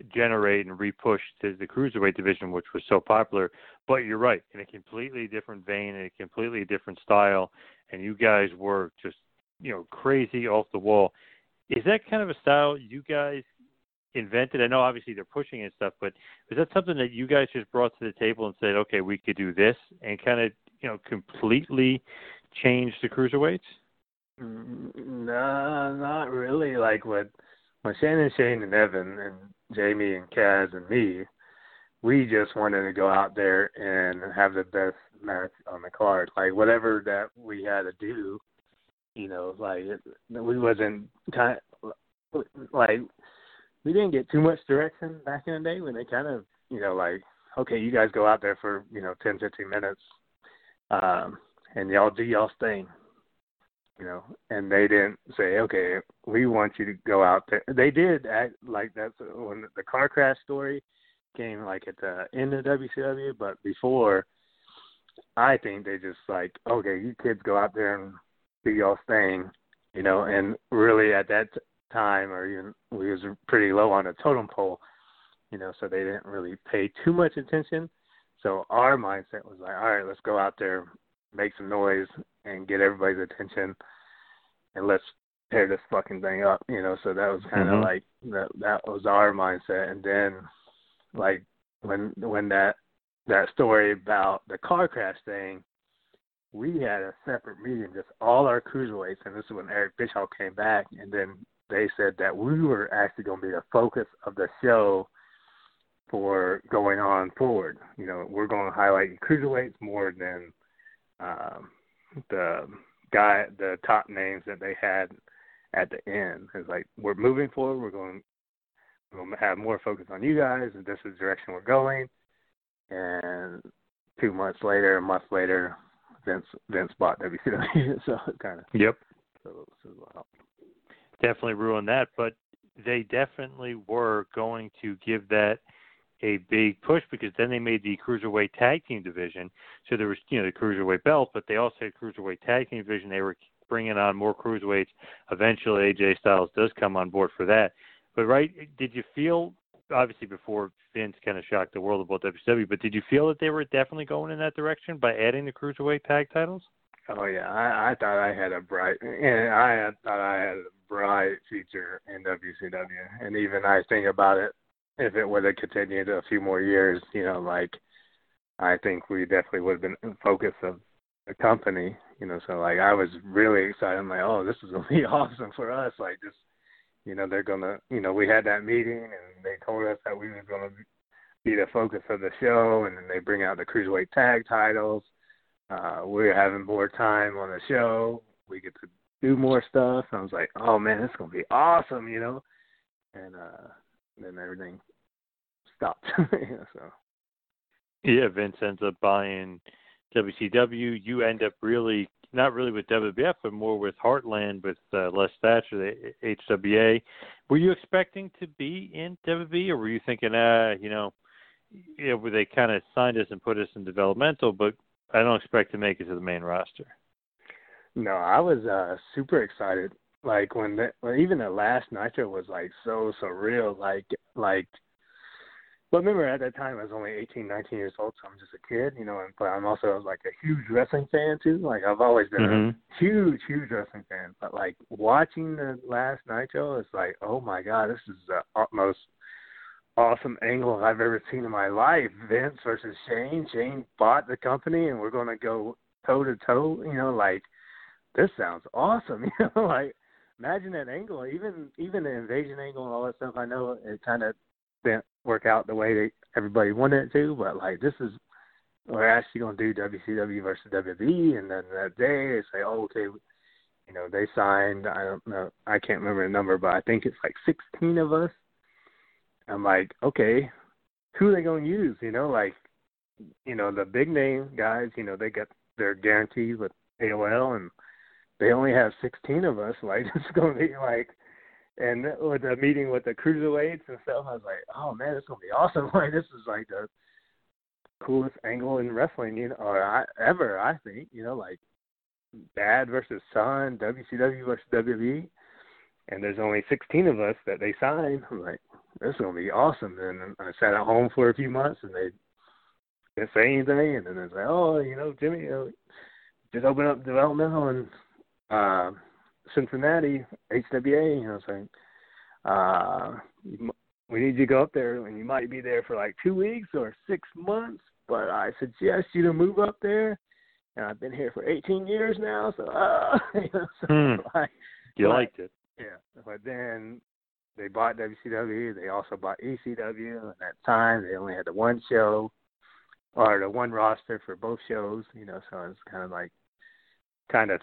regenerate and repush the, the cruiserweight division, which was so popular. But you're right, in a completely different vein, in a completely different style, and you guys were just you know crazy off the wall. Is that kind of a style you guys invented? I know obviously they're pushing and stuff, but is that something that you guys just brought to the table and said, okay, we could do this, and kind of you know completely change the cruiserweights? Mm, no, not really. Like what when Shannon, Shane, and Evan, and Jamie, and Kaz, and me, we just wanted to go out there and have the best match on the card. Like whatever that we had to do, you know, like it, we wasn't kind of like we didn't get too much direction back in the day when they kind of, you know, like okay, you guys go out there for you know ten, fifteen minutes, um, and y'all do y'all's thing you know, and they didn't say, okay, we want you to go out there. They did act like that's when the car crash story came like at the end of WCW, but before, I think they just like, okay, you kids go out there and do y'all's thing, you know, and really at that time, or even we was pretty low on the totem pole, you know, so they didn't really pay too much attention. So our mindset was like, all right, let's go out there, make some noise, and get everybody's attention and let's tear this fucking thing up, you know. So that was kind of mm-hmm. like that. That was our mindset. And then, like when when that that story about the car crash thing, we had a separate meeting, just all our cruiserweights, and this is when Eric Bischoff came back, and then they said that we were actually going to be the focus of the show for going on forward. You know, we're going to highlight cruiserweights more than um, the guy the top names that they had at the end. It's like we're moving forward. We're going we're going to have more focus on you guys, and this is the direction we're going. And two months later, a month later, Vince Vince bought WCW, [LAUGHS] so it kind of yep. So, so. Definitely ruined that, but they definitely were going to give that a big push because then they made the cruiserweight tag team division. So there was you know the cruiserweight belt, but they also had cruiserweight tag team division. They were bringing on more cruiserweights. Eventually, AJ Styles does come on board for that. But right, did you feel obviously before Vince kind of shocked the world about WCW, but did you feel that they were definitely going in that direction by adding the cruiserweight tag titles? Oh yeah, I, I thought I had a bright, and I thought I had a bright future in WCW, and even I think about it if it would have continued a few more years, you know, like I think we definitely would have been in focus of the company, you know. So like I was really excited. I'm like, oh, this is gonna [LAUGHS] be awesome for us. Like just, you know, they're gonna, you know, we had that meeting and they told us that we were gonna be the focus of the show, and then they bring out the cruiserweight tag titles. Uh, we're having more time on the show. We get to do more stuff. I was like, oh man, it's gonna be awesome, you know. And uh then everything stopped. [LAUGHS] yeah, so. Yeah, Vince ends up buying WCW. You end up really not really with WWF, but more with Heartland with uh, Les Thatcher, the HWA. Were you expecting to be in WWE, or were you thinking, uh, you know, yeah, where they kind of signed us and put us in developmental, but I don't expect to make it to the main roster. No, I was uh super excited. Like when the, well, even the last Nitro was like so surreal. Like like but remember, at that time, I was only 18, 19 years old, so I'm just a kid, you know. And but I'm also like a huge wrestling fan too. Like I've always been mm-hmm. a huge, huge wrestling fan. But like watching the last Nitro, it's like, oh my god, this is the most awesome angle I've ever seen in my life. Vince versus Shane. Shane bought the company, and we're gonna go toe to toe. You know, like this sounds awesome. [LAUGHS] You know, like imagine that angle. Even even the invasion angle and all that stuff. I know it kind of didn't work out the way that everybody wanted it to, but like this is we're actually gonna do WCW versus WWE, and then that day they say, oh, okay, you know, they signed. I don't know, I can't remember the number, but I think it's like 16 of us I'm like, okay, who are they going to use? You know, like, you know, the big name guys, you know, they got their guarantees with AOL, and they only have 16 of us. [LAUGHS] Like, it's going to be like, and with the meeting with the cruiserweights and stuff, I was like, oh man, it's going to be awesome. [LAUGHS] Like, this is like the coolest angle in wrestling, you know, or I, ever, I think. You know, like Dad versus son, WCW versus WWE, and there's only 16 of us that they signed. I'm like, this is gonna be awesome. And I sat at home for a few months, and they didn't say anything. And then they like, oh, you know, Jimmy, you know, just open up developmental in uh, Cincinnati, HWA. You know, saying, uh, we need you to go up there, and you might be there for like two weeks or six months. But I suggest you to move up there. And I've been here for 18 years now, so uh, [LAUGHS] you know, so Hmm. [LAUGHS] like, You but- liked it. yeah, but then they bought WCW. They also bought ECW. And at time, they only had the one show or the one roster for both shows. You know, so it's kind of like, kind of,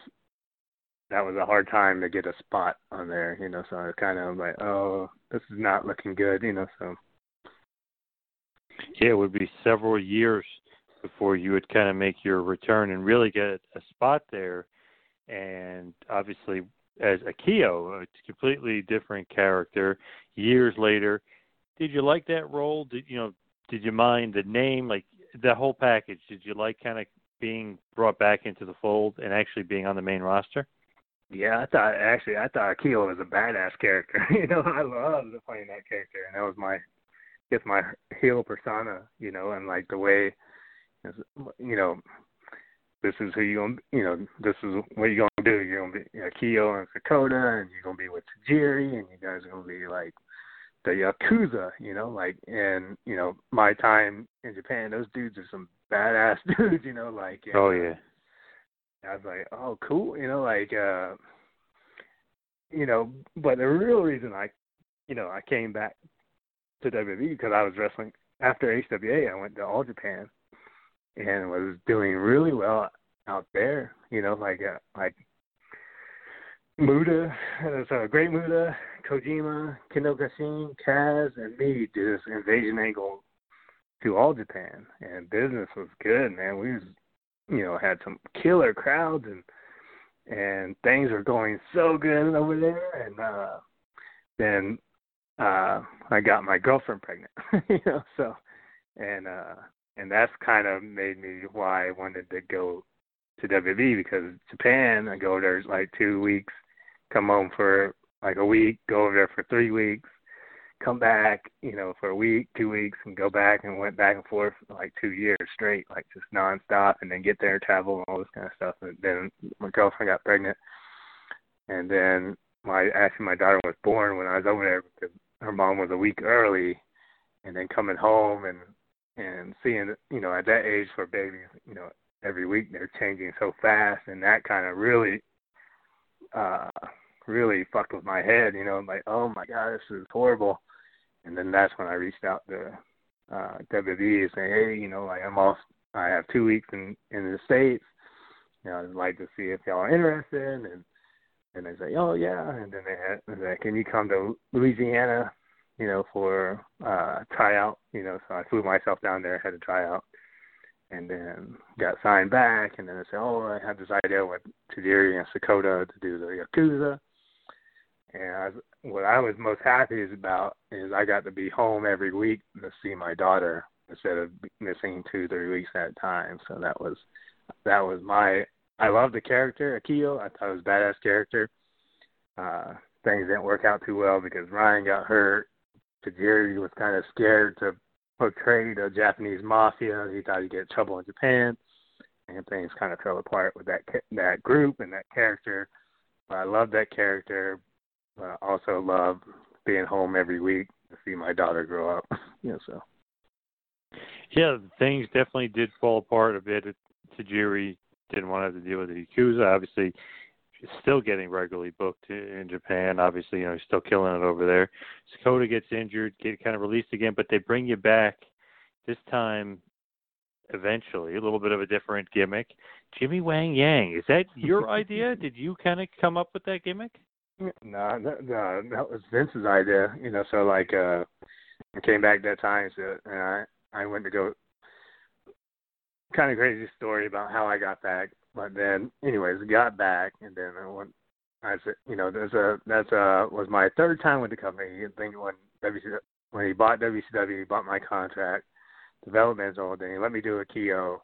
that was a hard time to get a spot on there. You know, so I was kind of like, oh, this is not looking good. You know, so Yeah, it would be several years before you would kind of make your return and really get a spot there. And obviously, as Akio, a completely different character. Years later, did you like that role? Did you know? Did you mind the name, like the whole package? Did you like kind of being brought back into the fold and actually being on the main roster? Yeah, I thought actually I thought Akio was a badass character. [LAUGHS] you know, I loved playing that character, and that was my, I guess my heel persona. You know, and like the way, you know, this is who you gonna, you know, this is what you are gonna do. You're gonna be Akio and Sakoda, and you're gonna be with Tajiri, and you guys are gonna be like the yakuza. You know, like and you know my time in Japan, those dudes are some badass [LAUGHS] dudes. You know, like and, Oh yeah. I was like, oh, cool. You know, like, uh, you know, but the real reason I, you know, I came back to WWE because I was wrestling after HWA. I went to All Japan and was doing really well out there. You know, like, uh, like Muta, there's a great Muta, Kojima, Kendo Kashin, Kaz, and me did this invasion angle to All Japan, and business was good, man. We was you know, had some killer crowds and and things were going so good over there and uh then uh I got my girlfriend pregnant. [LAUGHS] you know, so and uh and that's kind of made me why I wanted to go to WWE because Japan I go there like two weeks, come home for like a week, go over there for three weeks, come back, you know, for a week, two weeks, and go back and went back and forth for like two years straight, like just nonstop, and then get there, travel, and all this kind of stuff. And then my girlfriend got pregnant, and then my actually my daughter was born when I was over there because her mom was a week early, and then coming home and and seeing you know at that age for babies, you know, every week they're changing so fast, and that kind of really. uh really fucked with my head, you know, I'm like, oh my god, this is horrible. And then that's when I reached out to uh WWE and say, hey, you know, like I'm off. I have two weeks in in the states. You know, I'd like to see if y'all are interested. And and they say, oh yeah. And then they had, they can you come to Louisiana? You know, for uh tryout. You know, so I flew myself down there, had a tryout, and then got signed back. And then I said, oh, I had this idea with Tajiri and Sakoda to do the Yakuza. And I, what I was most happy about is I got to be home every week to see my daughter instead of missing two, three weeks at a time. So that was that was my. I love the character Akio. I thought it was a badass character. Uh, things didn't work out too well because Ryan got hurt. Tajiri was kind of scared to portray the Japanese mafia. He thought he'd get in trouble in Japan, and things kind of fell apart with that that group and that character. But I love that character but I also love being home every week to see my daughter grow up. [LAUGHS] yeah, so Yeah, things definitely did fall apart a bit. Tajiri didn't want to have to deal with the Yakuza. Obviously, she's still getting regularly booked in Japan. Obviously, you know, he's still killing it over there. Sakoda gets injured, get kind of released again, but they bring you back this time eventually. A little bit of a different gimmick. Jimmy Wang Yang. Is that your [LAUGHS] idea? Did you kind of come up with that gimmick? No, no, no, that was Vince's idea. You know, so like uh I came back that time, so and I I went to go. Kind of crazy story about how I got back, but then anyways, got back, and then I went. I said, you know, there's a that's a was my third time with the company. I think when WCW, when he bought WCW, he bought my contract, development's all day. He let me do Akio,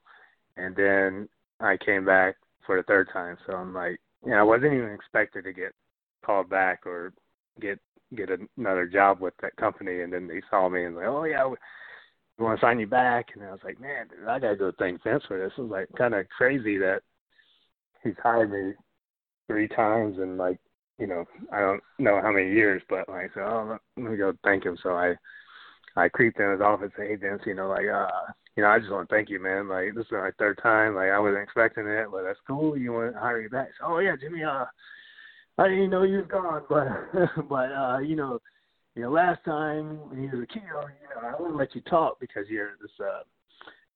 and then I came back for the third time. So I'm like, you know, I wasn't even expected to get called back or get get another job with that company. And then they saw me and like, oh yeah, we, want to sign you back. And I was like, man, dude, I gotta go thank Vince for this. It was like kind of crazy that he's hired me three times and like you know I don't know how many years, but like so oh, let me go thank him. So I I creeped in his office and hey Vince, you know like uh you know I just want to thank you man. Like this is my third time. Like I wasn't expecting it, but that's cool. You want to hire me back? So, oh yeah, Jimmy. Uh, I didn't know you was gone, [LAUGHS] but but uh you know you know last time when you was a kid, you know I wouldn't let you talk because you're this uh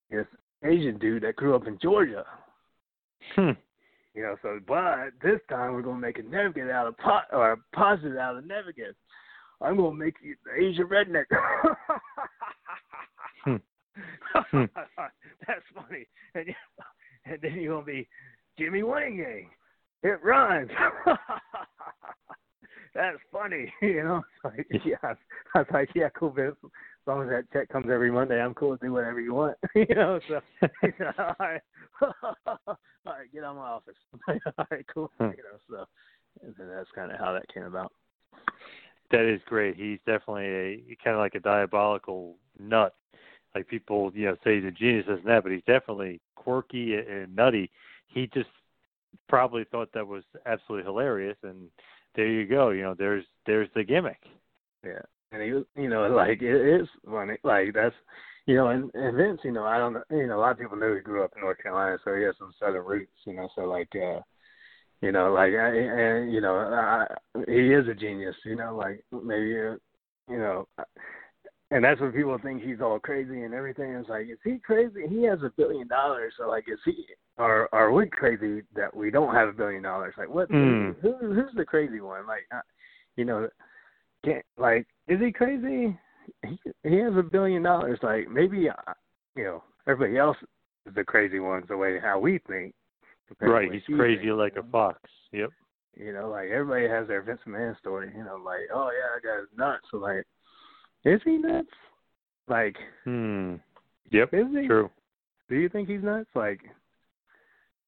this Asian dude that grew up in Georgia. Hmm. You know, so but this time we're gonna make a nugget out of pot or a positive out of nugget. I'm gonna make you the Asian redneck. Hmm. [LAUGHS] That's funny. And, [LAUGHS] and then you're gonna be Jimmy Wang Yang. It rhymes. That's funny, [LAUGHS] you know. Like, yeah, I was like, yeah, cool, Vince. As long as that check comes every Monday, I'm cool to do whatever you want, [LAUGHS] you know. So, you [LAUGHS] know, all right, all right, get out of my office. all right, cool, Hmm. you know. So, and that's kind of how that came about. That is great. He's definitely a kind of like a diabolical nut. Like people, you know, say he's a genius and that, but he's definitely quirky and nutty. He just probably thought that was absolutely hilarious, and there you go. You know, there's there's the gimmick. Yeah, and he was, you know, like it is funny. Like that's, you know, and, and Vince, you know, I don't know, you know, a lot of people knew he grew up in North Carolina, so he has some Southern roots, you know. So like, uh, you know, like, I, and you know, I, he is a genius, you know, like maybe, uh, you know. And that's what people think he's all crazy and everything. It's like, is he crazy? He has a billion dollars, so like, is he? Are are we crazy that we don't have a billion dollars? Like, what? Mm. Who, who's the crazy one? Like, uh, you know, can't like is he crazy? He he has a billion dollars. Like maybe uh, you know everybody else is the crazy ones the way how we think. Right. He's he crazy thinks, like a fox. Yep. You know, like everybody has their Vince McMahon story. You know, like oh yeah, that guy's nuts. So like, is he nuts? Like, Hmm. Yep. is he? True. Do you think he's nuts? Like,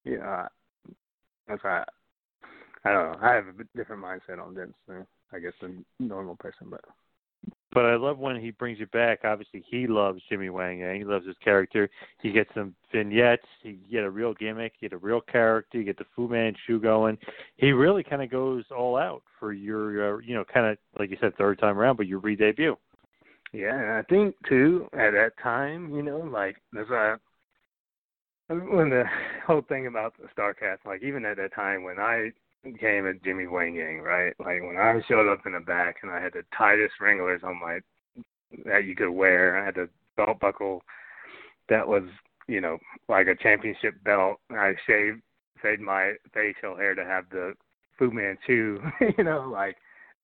yeah, that's I. I don't know. I have a different mindset on Vince, than, I guess, than normal person. But But I love when he brings you back. Obviously, he loves Jimmy Wang Yang. He loves his character. He gets some vignettes. He get a real gimmick. You get a real character. You get the Fu Manchu going. He really kind of goes all out for your, uh, you know, kind of like you said, third time around, but your re-debut. Yeah, and I think too at that time, you know, like there's a when the [LAUGHS] whole thing about the Starcast, like even at that time when I came at Jimmy Wang Yang, right? Like when I showed up in the back and I had the tightest wranglers on my that you could wear. I had the belt buckle that was, you know, like a championship belt. I shaved shaved my facial hair to have the Fu Manchu, [LAUGHS] you know, like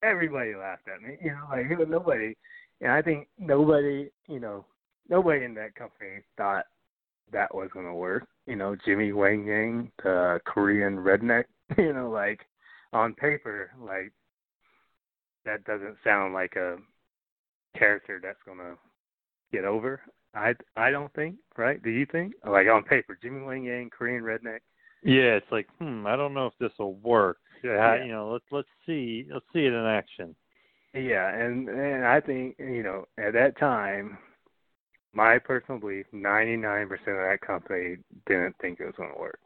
everybody laughed at me. You know, like nobody and I think nobody, you know, nobody in that company thought that was going to work. You know, Jimmy Wang Yang, the Korean redneck, [LAUGHS] you know, like on paper, like that doesn't sound like a character that's going to get over. I I don't think, right? Do you think? Like on paper, Jimmy Wang Yang, Korean redneck. Yeah, it's like, hmm, I don't know if this will work. Yeah, Yeah. You know, let's let's see, let's see it in action. Yeah, and and I think you know at that time, my personal belief, ninety nine percent of that company didn't think it was going to work.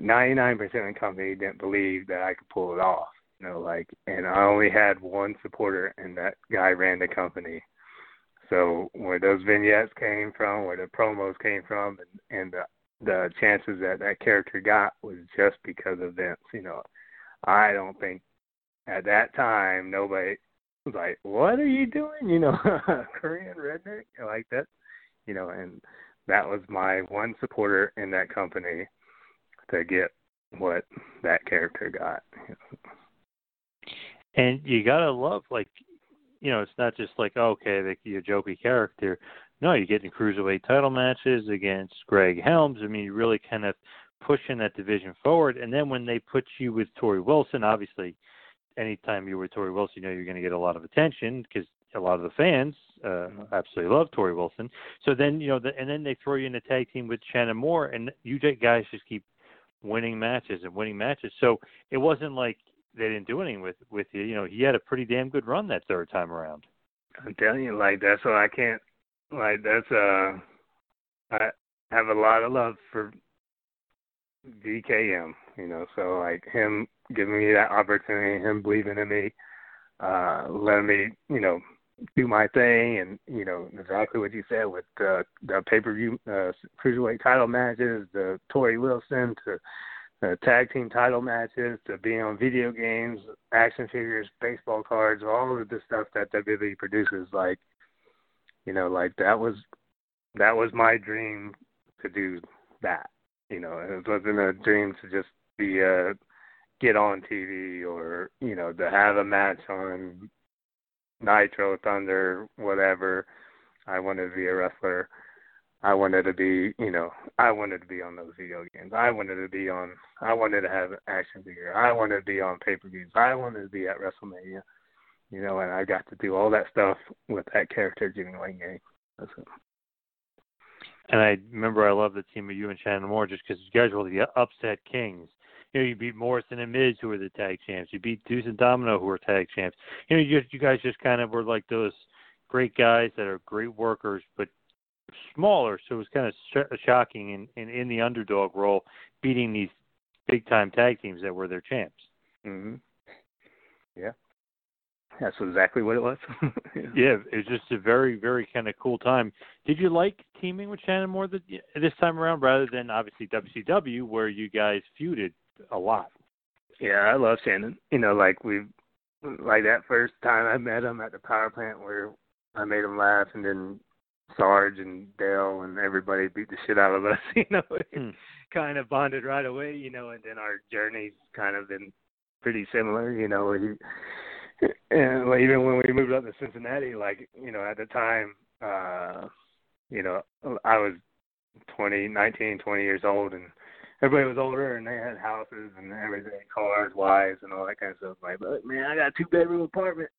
Ninety nine percent of the company didn't believe that I could pull it off. You know, like, and I only had one supporter, and that guy ran the company. So where those vignettes came from, where the promos came from, and, and the the chances that that character got was just because of Vince. You know, I don't think at that time nobody was like, "What are you doing?" You know, [LAUGHS] Korean redneck like that. You know, and that was my one supporter in that company to get what that character got. And you gotta love like you know, it's not just like oh, okay, like you're a jokey character. No, you're getting cruiserweight title matches against Greg Helms. I mean, you really kind of pushing that division forward. And then when they put you with Torrie Wilson, obviously, anytime you were Torrie Wilson, you know you're going to get a lot of attention because a lot of the fans uh, absolutely love Torrie Wilson. So then, you know, the, and then they throw you in a tag team with Shannon Moore, and you guys just keep winning matches and winning matches. So it wasn't like they didn't do anything with with you. You know, he had a pretty damn good run that third time around. I'm telling you, like that's why I can't. Like that's uh, I have a lot of love for VKM. You know, so like him giving me that opportunity, him believing in me, uh, letting me, you know, do my thing, and you know exactly what you said with uh, the pay per view uh, cruiserweight title matches, the Torrie Wilson to uh, tag team title matches to being on video games, action figures, baseball cards, all of the stuff that WWE produces. Like, you know, like that was that was my dream to do that. You know, it wasn't a dream to just be a uh, get on TV or you know to have a match on Nitro, Thunder, whatever. I wanted to be a wrestler I wanted to be, you know, I wanted to be on those video games. I wanted to be on. I wanted to have action figure. I wanted to be on pay per views. I wanted to be at WrestleMania. You know, and I got to do all that stuff with that character, Jimmy Wang Yang. And I remember I love the team of you and Shannon Moore just because you guys were the upset kings. You know, you beat Morrison and Miz, who were the tag champs. You beat Deuce and Domino, who were tag champs. You know, you, you guys just kind of were like those great guys that are great workers, but smaller, so it was kind of sh- shocking in, in in the underdog role, beating these big time tag teams that were their champs. Mhm. Yeah. That's exactly what it was. yeah. [LAUGHS] yeah, it was just a very, very kind of cool time. Did you like teaming with Shannon more the, this time around, rather than obviously WCW, where you guys feuded a lot? Yeah, I love Shannon. You know, like we, like that first time I met him at the power plant, where I made him laugh, and then Sarge and Dale and everybody beat the shit out of us, [LAUGHS] you know. Hmm. kind of bonded right away, you know, and then our journeys kind of been pretty similar, you know. He, and like, even when we moved up to Cincinnati, like you know, at the time, uh, you know, I was twenty, nineteen, twenty years old, and everybody was older, and they had houses and everything, cars, wives, and all that kind of stuff. Like, but man, I got a two bedroom apartment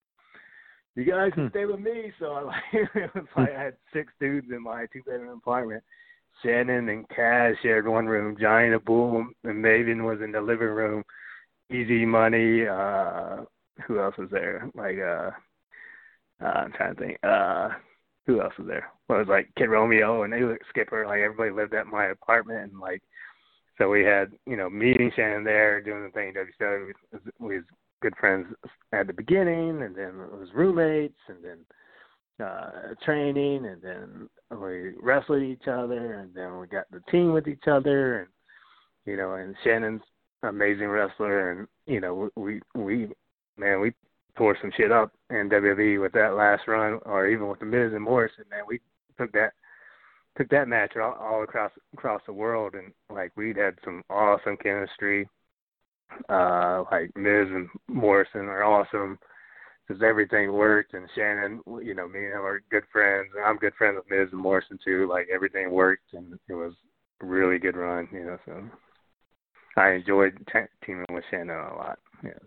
you guys can hmm. stay with me. So I like [LAUGHS] it was like I had six dudes in my two bedroom apartment. Shannon and Kaz shared one room. Johnny the Boom and Maven was in the living room. Easy Money. uh Who else was there? Like uh, uh I'm trying to think. Uh Who else was there? Well, it was like Kid Romeo and they were Skipper. Like everybody lived at my apartment and like. So we had, you know, meeting Shannon there, doing the thing. WCW was, was good friends at the beginning, and then it was roommates, and then uh training, and then we wrestled each other, and then we got the team with each other, and you know, and Shannon's amazing wrestler, and you know, we we man, we tore some shit up in WWE with that last run, or even with the Miz and Morrison. Man, we took that took that match all, all across across the world, and like we'd had some awesome chemistry uh, like Miz and Morrison are awesome because everything worked. And Shannon, you know, me and him are good friends. And I'm good friends with Miz and Morrison too. Like everything worked, and it was a really good run. You know, so I enjoyed t- teaming with Shannon a lot. Yes.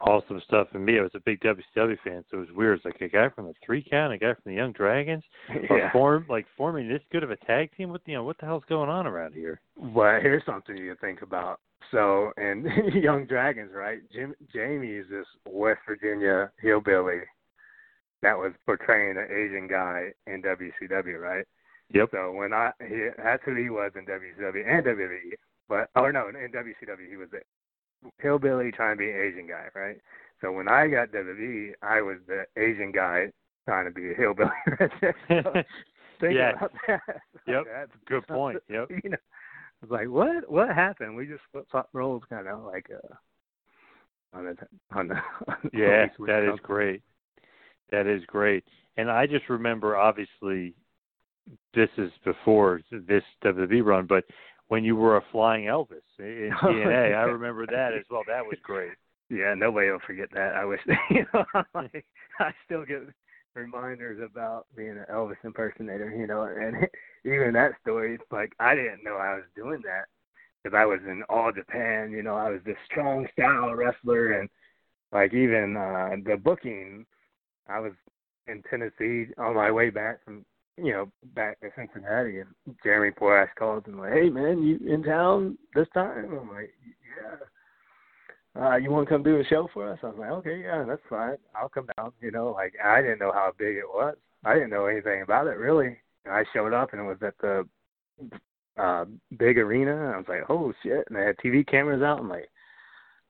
Awesome stuff. And me, I was a big WCW fan, so it was weird. It's like a guy from the Three Count, a guy from the Jung Dragons, [LAUGHS] yeah. form like forming this good of a tag team. What you know, what the hell's going on around here? Well, here's something you think about. So, and [LAUGHS] Jung Dragons, right? Jim, Jamie is this West Virginia hillbilly that was portraying an Asian guy in WCW, right? Yep. So when I he, that's who he was in WCW and WWE, but or no, in WCW he was a hillbilly trying to be an Asian guy, right? So when I got WWE, I was the Asian guy trying to be a hillbilly. [LAUGHS] so [LAUGHS] think yeah. about that. [LAUGHS] Yep. That's Good point. Yep. You know, was like, what? What happened? We just flip flop roles, kind of like uh, on the on the. On the yeah, that is great. That is great. And I just remember, obviously, this is before this WWE run, but when you were a flying Elvis in [LAUGHS] Oh, TNA, I remember that as well. That was great. yeah, nobody will forget that. I wish [LAUGHS] you know, like I still get reminders about being an Elvis impersonator, you know, and [LAUGHS] even that story, like I didn't know I was doing that because I was in all Japan, you know, I was this strong style wrestler, and like even uh the booking, I was in Tennessee on my way back from you know back to Cincinnati, and Jeremy Borash calls and like, hey man, you in town this time? I'm like, yeah uh, you want to come do a show for us? I was like, okay, yeah, that's fine. I'll come down. You know, like I didn't know how big it was. I didn't know anything about it really. And I showed up and it was at the uh big arena. I was like, oh shit! And they had TV cameras out. I'm like,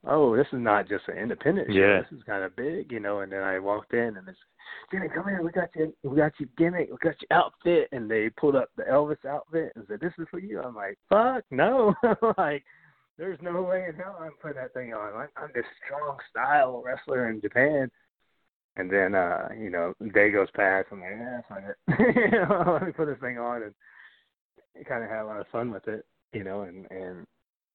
oh, this is not just an independent show. Yeah. This is kind of big, you know. And then I walked in and it's, Jimmy, come here. We got you. We got your gimmick. We got your outfit. And they pulled up the Elvis outfit and said, this is for you. I'm like, fuck no. [LAUGHS] like there's no way in hell I'm putting that thing on. I'm, I'm this strong style wrestler in Japan. And then, uh, you know, day goes past. I'm like, yeah, fuck it. [LAUGHS] let me put this thing on and kind of had a lot of fun with it, you know, and, and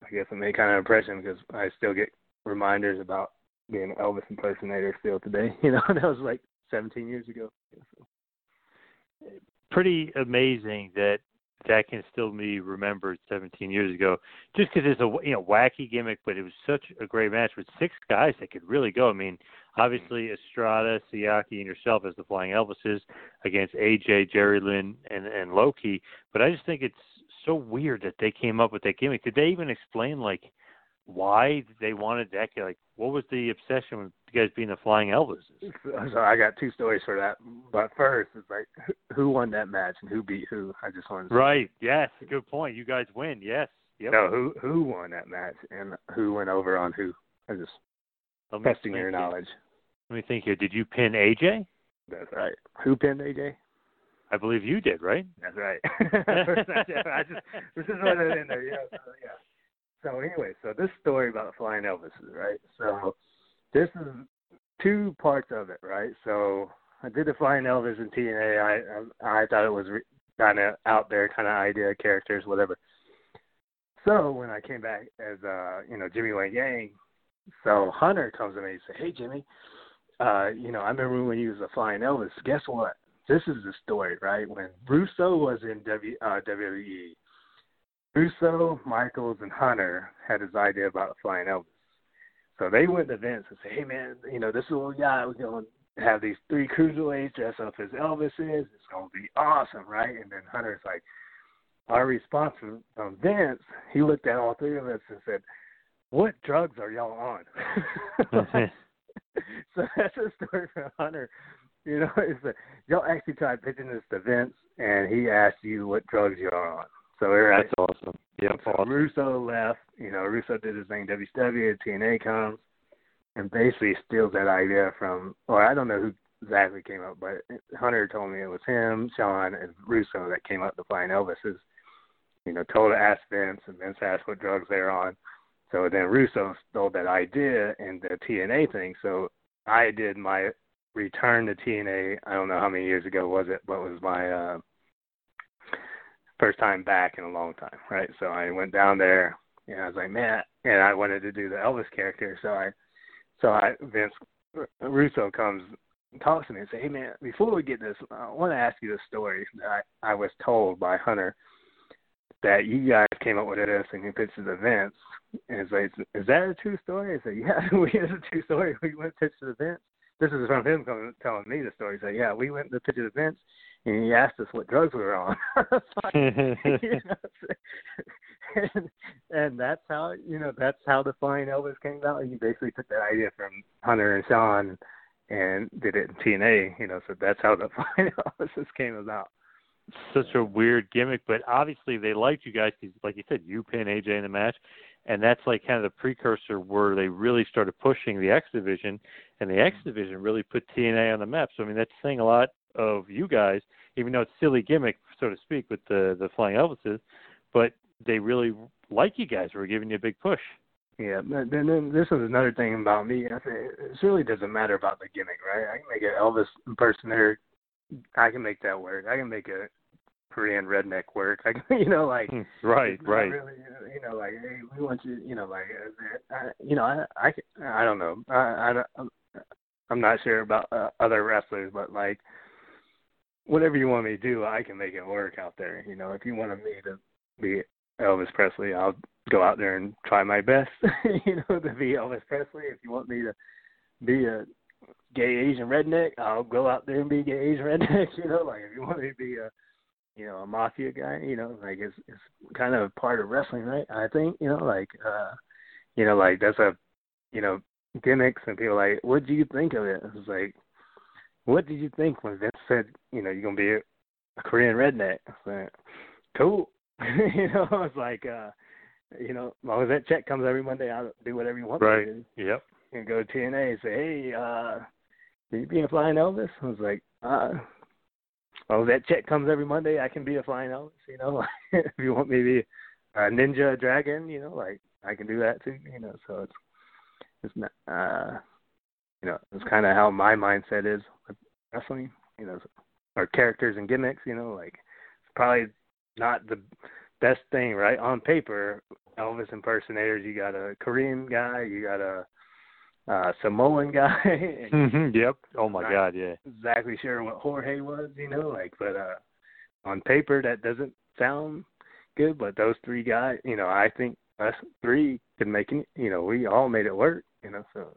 I guess it made kind of impression because I still get reminders about being an Elvis impersonator still today, [LAUGHS] you know, and that was like 17 years ago. Pretty amazing that that can still be remembered 17 years ago, just because it's a you know wacky gimmick, but it was such a great match with six guys that could really go. I mean, obviously mm-hmm. Estrada, Siaki, and yourself as the Flying Elvises against AJ, Jerry Lynn, and and Low Ki. But I just think it's so weird that they came up with that gimmick. Did they even explain like why they wanted that? Like, what was the obsession with you guys being the Flying Elvises? So I got two stories for that. But first, it's like who won that match and who beat who. I just wanted to Right. Yes. Good point. You guys win. Yes. Yep. No, who who won that match and who went over on who? I just Let testing your knowledge. Let me think here. Did you pin AJ? That's right. Who pinned AJ? I believe you did, right? That's right. [LAUGHS] I just this is what in there. Yeah. So, yeah. So anyway, so this story about the flying Elvises, right? So this is two parts of it, right? So I did the flying Elvis and TNA. I I, I thought it was re- kind of out there, kind of idea characters, whatever. So when I came back as uh, you know Jimmy Wang Yang, so Hunter comes to me and says, "Hey Jimmy, uh, you know I remember when you was a flying Elvis. Guess what? This is the story, right? When Russo was in w, uh, WWE, Russo, Michaels, and Hunter had this idea about a flying Elvis. So they went to Vince and said, "Hey man, you know this we got. We're going to have these three cruiserweights dress up as Elvises. It's going to be awesome, right?" And then Hunter's like, our response from, from Vince, he looked at all three of us and said, "What drugs are y'all on?" Mm-hmm. [LAUGHS] so that's a story from Hunter. You know, [LAUGHS] it's a, y'all actually tried pitching this to Vince, and he asked you what drugs you're on. So That's awesome. Yeah. so Russo left. You know, Russo did his thing. WCW, TNA comes, and basically steals that idea from. Or I don't know who exactly came up, but Hunter told me it was him, Shawn, and Russo that came up to find Elvis's. You know, told to ask Vince, and Vince asked what drugs they're on. So then Russo stole that idea and the TNA thing. So I did my return to TNA. I don't know how many years ago was it, but it was my uh, first time back in a long time, right? So I went down there, and I was like, man, and I wanted to do the Elvis character. So I, so I Vince Russo comes and talks to me and say, hey man, before we get this, I want to ask you a story that I, I was told by Hunter that you guys came up with this and you pitched it to Vince. And it's like, is that a true story? I said, yeah, [LAUGHS] we it's a true story. We went to pitch to the Vince. This is from him coming, telling me the story. He said, yeah, we went to pitch to the Vince and he asked us what drugs we were on. [LAUGHS] [LAUGHS] You know, [LAUGHS] and, and that's how you know that's how the Flying Elvis came about. He basically took that idea from Hunter and Shawn and did it in TNA. You know, so that's how the Flying Elvis came about. Such a weird gimmick, but obviously they liked you guys because, like you said, you pin AJ in the match, and that's like kind of the precursor where they really started pushing the X division, and the X mm-hmm. division really put TNA on the map. So I mean, that's saying a lot of you guys, even though it's silly gimmick, so to speak, with the the Flying Elvises, but they really like you guys. We're giving you a big push. Yeah, then, then this is another thing about me. I say it really doesn't matter about the gimmick, right? I can make an Elvis impersonator. I can make that work. I can make a Korean redneck work. [LAUGHS] Like you know, like right, right. Really, you know, like hey, we want you. You know, like uh, I, you know, I, I, I don't know. I, I I'm not sure about uh, other wrestlers, but like whatever you want me to do, I can make it work out there. You know, if you wanted me to be Elvis Presley, I'll go out there and try my best. [LAUGHS] you know, to be Elvis Presley. If you want me to be a gay Asian redneck, I'll go out there and be gay Asian [LAUGHS] redneck. You know, like if you want me to be a you know, a mafia guy, you know, like it's it's kind of part of wrestling, right? I think, you know, like uh you know, like that's a you know, gimmicks and people like, What do you think of it? It's like what did you think when Vince said, you know, you're gonna be a, a Korean redneck? I like, Cool. [LAUGHS] you know, I was like uh you know, as long as that check comes every Monday, I'll do whatever you want Right. me to. Yep. And go to TNA and say, Hey, uh will you be a flying Elvis? I was like, uh well, that check comes every Monday. I can be a flying Elvis, you know. [LAUGHS] if you want me to be a ninja dragon, you know, like I can do that too, you know. So it's it's not, uh, you know, it's kind of how my mindset is with wrestling, you know, or characters and gimmicks, you know, like it's probably not the best thing, right? On paper, Elvis impersonators, you got a Korean guy, you got a uh Samoan [LAUGHS] guy, Mhm, yep. Oh my God, yeah. exactly sure what Jorge was, you know, like but uh on paper that doesn't sound good, but those three guys, you know, I think us three could make it you know, we all made it work, you know, so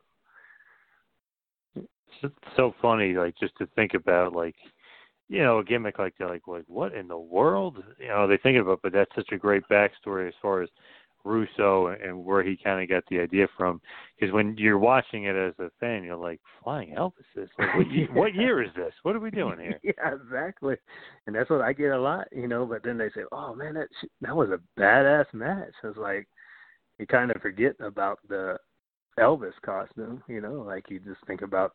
It's so funny, like just to think about, like you know, a gimmick like that, like like what in the world? You know, they think about, but that's such a great backstory as far as Russo and where he kind of got the idea from. Because when you're watching it as a fan, you're like, "Flying Elvis is like, what, ye- what [LAUGHS] year is this? What are we doing here?" [LAUGHS] yeah, exactly. And that's what I get a lot, you know, but then they say, "Oh man, that sh- that was a badass match." It's like you kind of forget about the Elvis costume, you know, like you just think about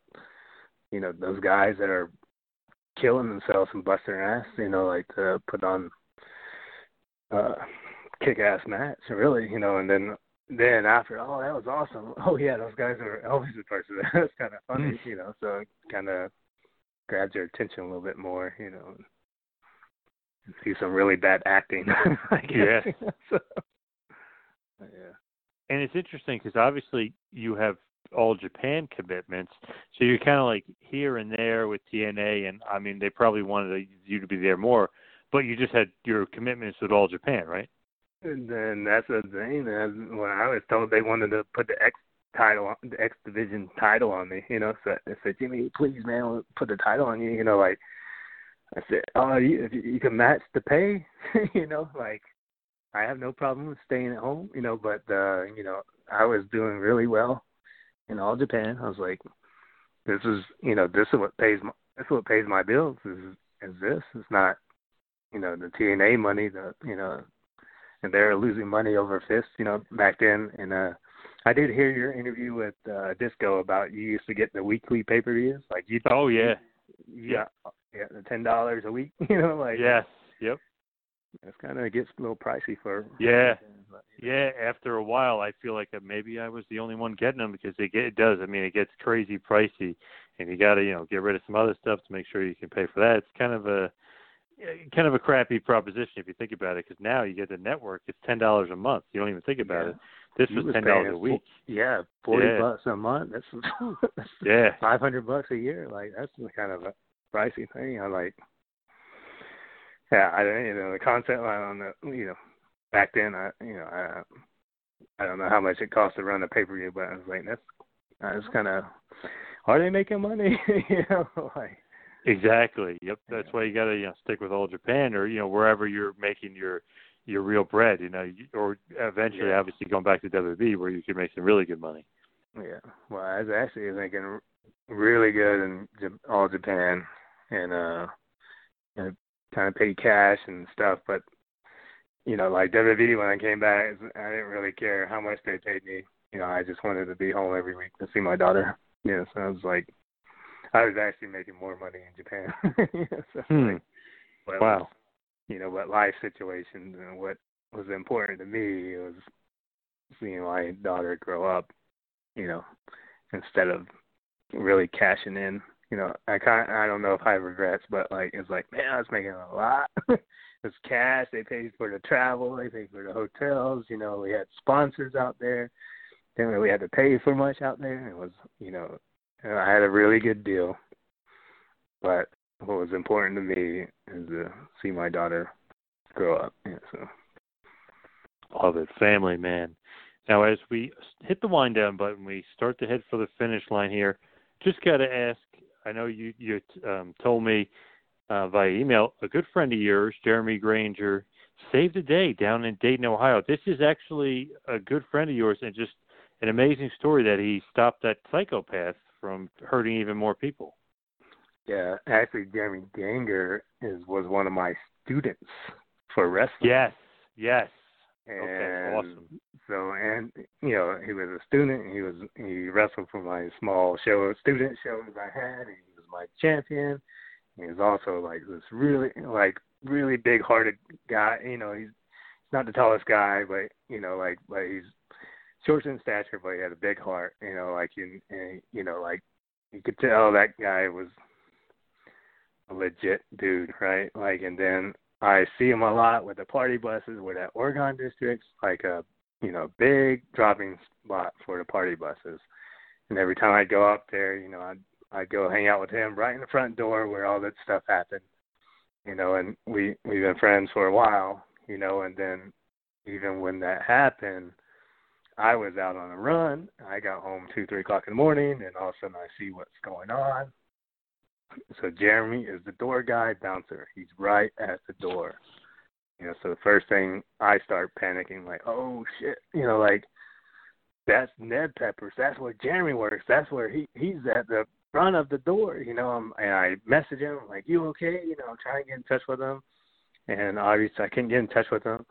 you know those guys that are killing themselves and busting their ass, you know, like to put on uh kick ass match, really, you know, and then then after, oh that was awesome. [LAUGHS] Oh yeah, those guys are Elvis impersonators. That's kind of funny, you know, so it kind of grabs your attention a little bit more, you know. And see some really bad acting. [LAUGHS] I guess. Yes. [LAUGHS] so, yeah. And it's interesting because obviously you have all Japan commitments, so you're kind of like here and there with TNA, and I mean they probably wanted you to be there more, but you just had your commitments with all Japan, right? And then that's the thing. That when I was told they wanted to put the X title, the X Division title on me, you know, so I said, Jimmy, please, man, put the title on you. You know, like I said, oh, you, you can match the pay, [LAUGHS] you know, like I have no problem with staying at home, you know, but uh, you know, I was doing really well in all Japan. I was like, this is, you know, this is what pays my, this is what pays my bills. Is is this? It's not, you know, the TNA money. The you know, and they're losing money over fists, you know, back then. And uh I did hear your interview with uh Disco about you used to get the weekly pay per views. Like you Oh yeah. yeah, yeah, the ten dollars a week, [LAUGHS] you know, like Yes. Yep. It's kinda it gets a little pricey for Yeah. Yeah, after a while, I feel like that maybe I was the only one getting them because it, get, it does. I mean, it gets crazy pricey, and you got to you know get rid of some other stuff to make sure you can pay for that. It's kind of a eh, kind of a crappy proposition if you think about it, because now you get the network. It's ten dollars a month. You don't even think about Yeah. it. This was was ten dollars a week. fo- yeah, forty Yeah. bucks a month. That's, [LAUGHS] that's Yeah. five hundred bucks a year. Like that's the kind of a pricey thing. I like. Yeah, I don't- you know the concept. I don't know. You know, back then, I you know I I don't know how much it costs to run a pay per view, but I was like, that's that's kind of are they making money? [LAUGHS] you know, like Exactly. Yep. That's why you got to you know stick with all Japan or you know wherever you're making your your real bread. You know, or eventually, Yeah. obviously, going back to WWE where you can make some really good money. Yeah. Well, I was actually thinking r- really good in J- all Japan, and uh, and kind of paid cash and stuff. But you know, like WWE, when I came back, I didn't really care how much they paid me. You know, I just wanted to be home every week to see my daughter. [LAUGHS] You know, so I was like, I was actually making more money in Japan. [LAUGHS] You know, so Hmm. like, Wow. you know, what life situations and what was important to me was seeing my daughter grow up you know, instead of really cashing in. You know, I kind I don't know if I have regrets, but like it's like, man, I was making a lot. [LAUGHS] it's cash. They paid for the travel. They paid for the hotels. You know, we had sponsors out there. Didn't really have to pay for much out there. It was, you know, I had a really good deal. But what was important to me is to see my daughter grow up. Yeah, so. Love it, family man. Now, as we hit the wind down button, we start to head for the finish line here. Just got to ask. I know you you um, told me uh, via email a good friend of yours, Jeremy Ganger, saved the day down in Dayton, Ohio. This is actually a good friend of yours, and just an amazing story that he stopped that psychopath from hurting even more people. Yeah, actually, Jeremy Ganger is was one of my students for wrestling. Yes, yes. And okay, awesome. So, and you know, he was a student. He was he wrestled for my small show, student shows I had. And he was my champion. He was also like this really, like really big-hearted guy. You know, he's he's not the tallest guy, but you know, like, but he's short in stature, but he had a big heart. You know, like you, and, you know, like you could tell that guy was a legit dude, right? Like, and then I see him a lot with the party buses. We're at Oregon districts, like a you know big dropping spot for the party buses. And every time I'd go up there, you know, I'd I'd go hang out with him right in the front door where all that stuff happened. You know, and we we've been friends for a while. You know, and then even when that happened, I was out on a run. I got home two, three o'clock in the morning, and all of a sudden I see what's going on. So Jeremy is the door guy, bouncer. He's right at the door. You know, so the first thing I start panicking, like, oh shit, you know, like that's Ned Peppers. That's where Jeremy works. That's where he he's at the front of the door. You know, I'm, and I message him like, you okay? You know, I'm trying to get in touch with him, and obviously I couldn't get in touch with him.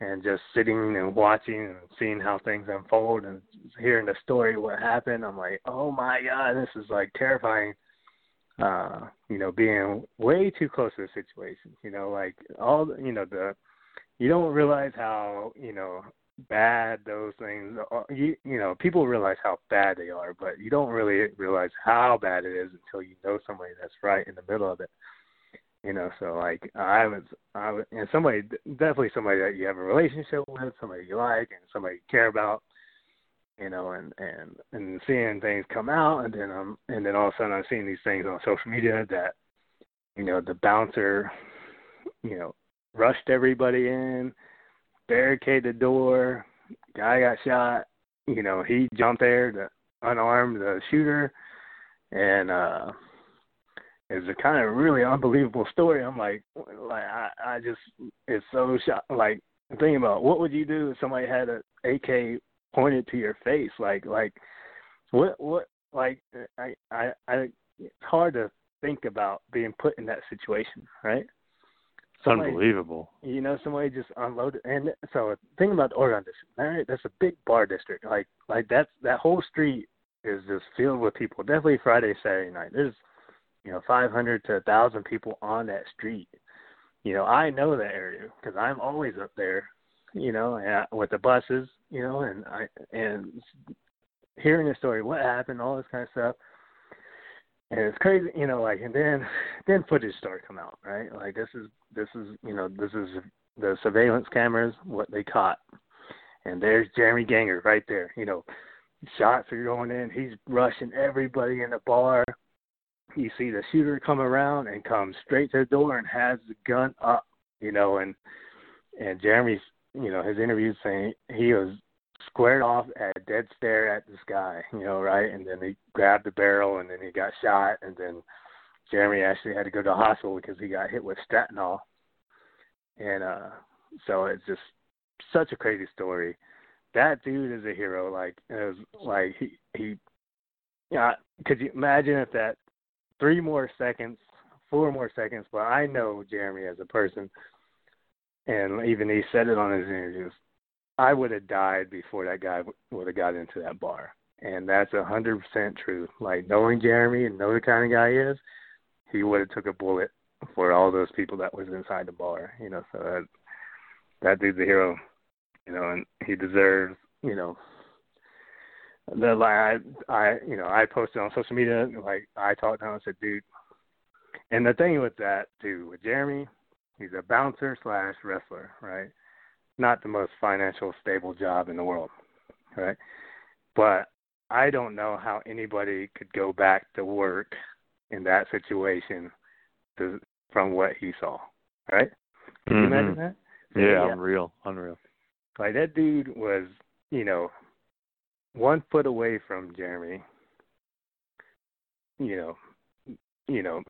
And just sitting and watching and seeing how things unfold and hearing the story, what happened, I'm like, oh my god, this is like terrifying uh, you know, being way too close to the situation. You know, like all you know the you don't realize how you know bad those things are. You you know people realize how bad they are, but you don't really realize how bad it is until you know somebody that's right in the middle of it. You know, so like I was, I was, and somebody definitely somebody that you have a relationship with, somebody you like, and somebody you care about you know, and and and seeing things come out, and then I'm and then all of a sudden I'm seeing these things on social media that, you know, the bouncer, you know, rushed everybody in, barricaded the door, guy got shot, you know, he jumped there to unarm the shooter, and uh, it's a kind of really unbelievable story. I'm like, like I, I just, it's so shot. Like thinking about what would you do if somebody had a AK pointed to your face like like what what like I I I it's hard to think about being put in that situation, right? Somebody, Unbelievable. You know, somebody just unloaded, and so think about the Oregon district. Right, that's a big bar district. Like, like that's that whole street is just filled with people. Definitely Friday, Saturday night. There's, you know, 500 to 1,000 people on that street. You know, I know that area because I'm always up there. You know, with the buses you know, and I and hearing the story, what happened, all this kind of stuff. And it's crazy, you know, like and then then footage started come out, right? Like this is this is you know, this is the surveillance cameras, what they caught. And there's Jeremy Ganger right there, you know. Shots are going in, he's rushing everybody in the bar. You see the shooter come around and come straight to the door and has the gun up, you know, and and Jeremy's you know, his interview saying he was squared off at dead stare at this guy, you know, right? And then he grabbed the barrel and then he got shot and then Jeremy actually had to go to the hospital because he got hit with stratanol. And uh so it's just such a crazy story. That dude is a hero. Like it was like he he yeah, could you imagine if that three more seconds, four more seconds, but I know Jeremy as a person and even he said it on his interviews. I would have died before that guy would have got into that bar, and that's a hundred percent true. Like knowing Jeremy and know the kind of guy he is, he would have took a bullet for all those people that was inside the bar. You know, so that that dude's a hero. You know, and he deserves. You know, the like I I you know I posted on social media like I talked to him and said, dude. And the thing with that too with Jeremy, He's a bouncer slash wrestler, right? Not the most financial stable job in the world, right? But I don't know how anybody could go back to work in that situation to, from what he saw, right? Can you Mhm. imagine that? So, Yeah, unreal, unreal. Like that dude was, you know, one foot away from Jeremy. You know, you know,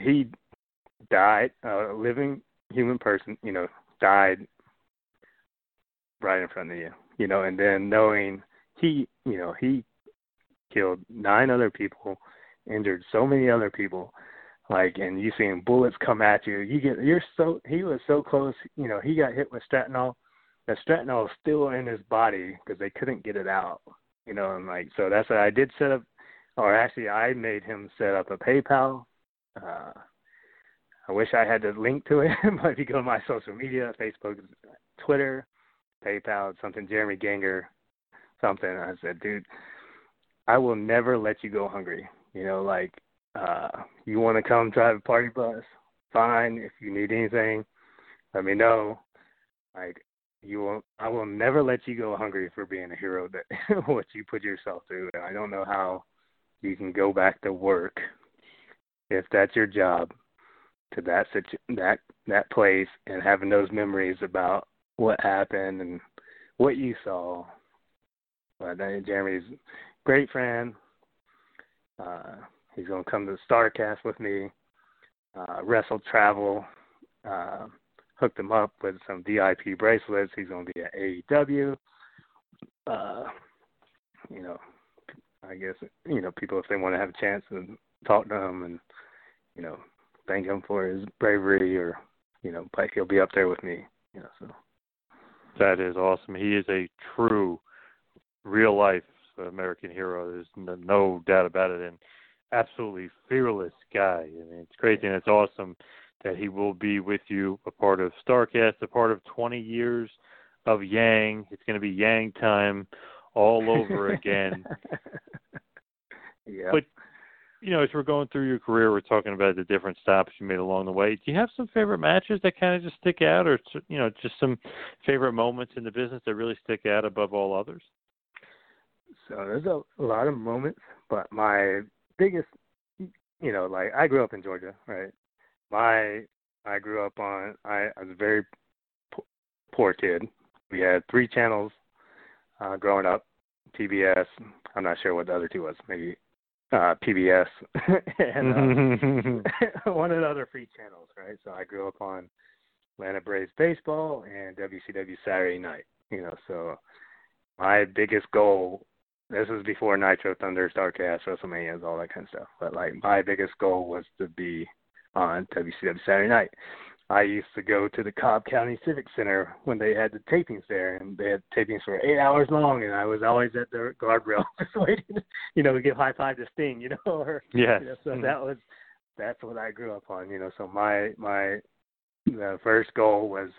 he died, a living human person, you know, died right in front of you, you know, and then knowing he, you know, he killed nine other people, injured so many other people, like, and you seeing bullets come at you, you get, you're so, he was so close, you know, he got hit with stratinol, the stratinol is still in his body because they couldn't get it out, you know, and like, so that's what I did set up, or actually I made him set up a PayPal, uh, I wish I had the link to it, [LAUGHS] but if you go to my social media, Facebook, Twitter, PayPal, something Jeremy Ganger, something, I said, dude, I will never let you go hungry. You know, like uh you want to come drive a party bus, fine. If you need anything, let me know. Like you will, I will never let you go hungry for being a hero that [LAUGHS] what you put yourself through. I don't know how you can go back to work if that's your job to that situ- that that place and having those memories about what happened and what you saw. But uh, Jeremy's great friend. Uh, he's gonna come to Starcast with me. Uh, Wrestle Travel uh, hooked him up with some VIP bracelets. He's gonna be at AEW. Uh, you know, I guess you know people if they want to have a chance to talk to him and you know thank him for his bravery or you know like he'll be up there with me. You know, so That is awesome. He is a true, real life American hero. There's no, no doubt about it, and absolutely fearless guy. I mean, it's crazy, and it's awesome that he will be with you, a part of Starcast, a part of 20 years of Yang. It's going to be Yang time all over [LAUGHS] again. yeah. But you know, as we're going through your career, we're talking about the different stops you made along the way. Do you have some favorite matches that kind of just stick out, or you know, just some favorite moments in the business that really stick out above all others? So there's a, a lot of moments, but my biggest, you know, like I grew up in Georgia, right? My I grew up on I, I was a very poor kid. We had three channels uh, growing up. TBS. I'm not sure what the other two was. Maybe uh, PBS [LAUGHS] and uh, [LAUGHS] one of the other free channels, right? So I grew up on Atlanta Braves baseball and WCW Saturday Night. You know, so my biggest goal. This was before Nitro, Thunder, Starcast, WrestleManias, all that kind of stuff. But like my biggest goal was to be on WCW Saturday Night. I used to go to the Cobb County Civic Center when they had the tapings there, and they had tapings for eight hours long, and I was always at the guardrail [LAUGHS] just waiting, you know, to give high five to Sting, you know, [LAUGHS] or Yes. you know, so Mhm. that was that's what I grew up on, you know. So my my the first goal was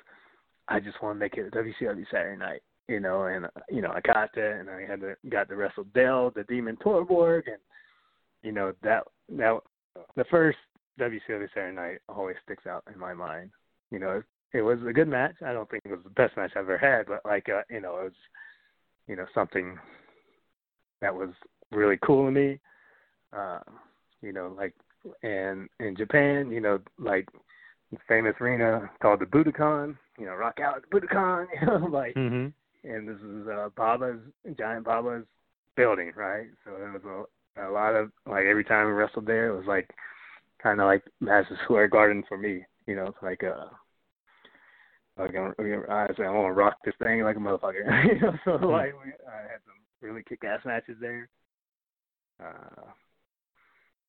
I just want to make it WCW Saturday Night, you know, and you know I got that, and I had to got to wrestle Dell, the Demon Torborg, and you know that that the first WCW Saturday Night always sticks out in my mind. You know, it, it was a good match. I don't think it was the best match I've ever had, but like uh, you know, it was you know something that was really cool to me. Uh, you know, like and in Japan, you know, like famous arena called the Budokan. You know, rock out Budokan. [LAUGHS] You know, like Mm-hmm. and this is uh, Baba's Giant Baba's building, right? So there was a, a lot of like every time we wrestled there, it was like kind of like Madison Square Garden for me. You know, it's like uh like I'm, I say I want to rock this thing like a motherfucker. [LAUGHS] you know, so like we, I had some really kick-ass matches there. Uh,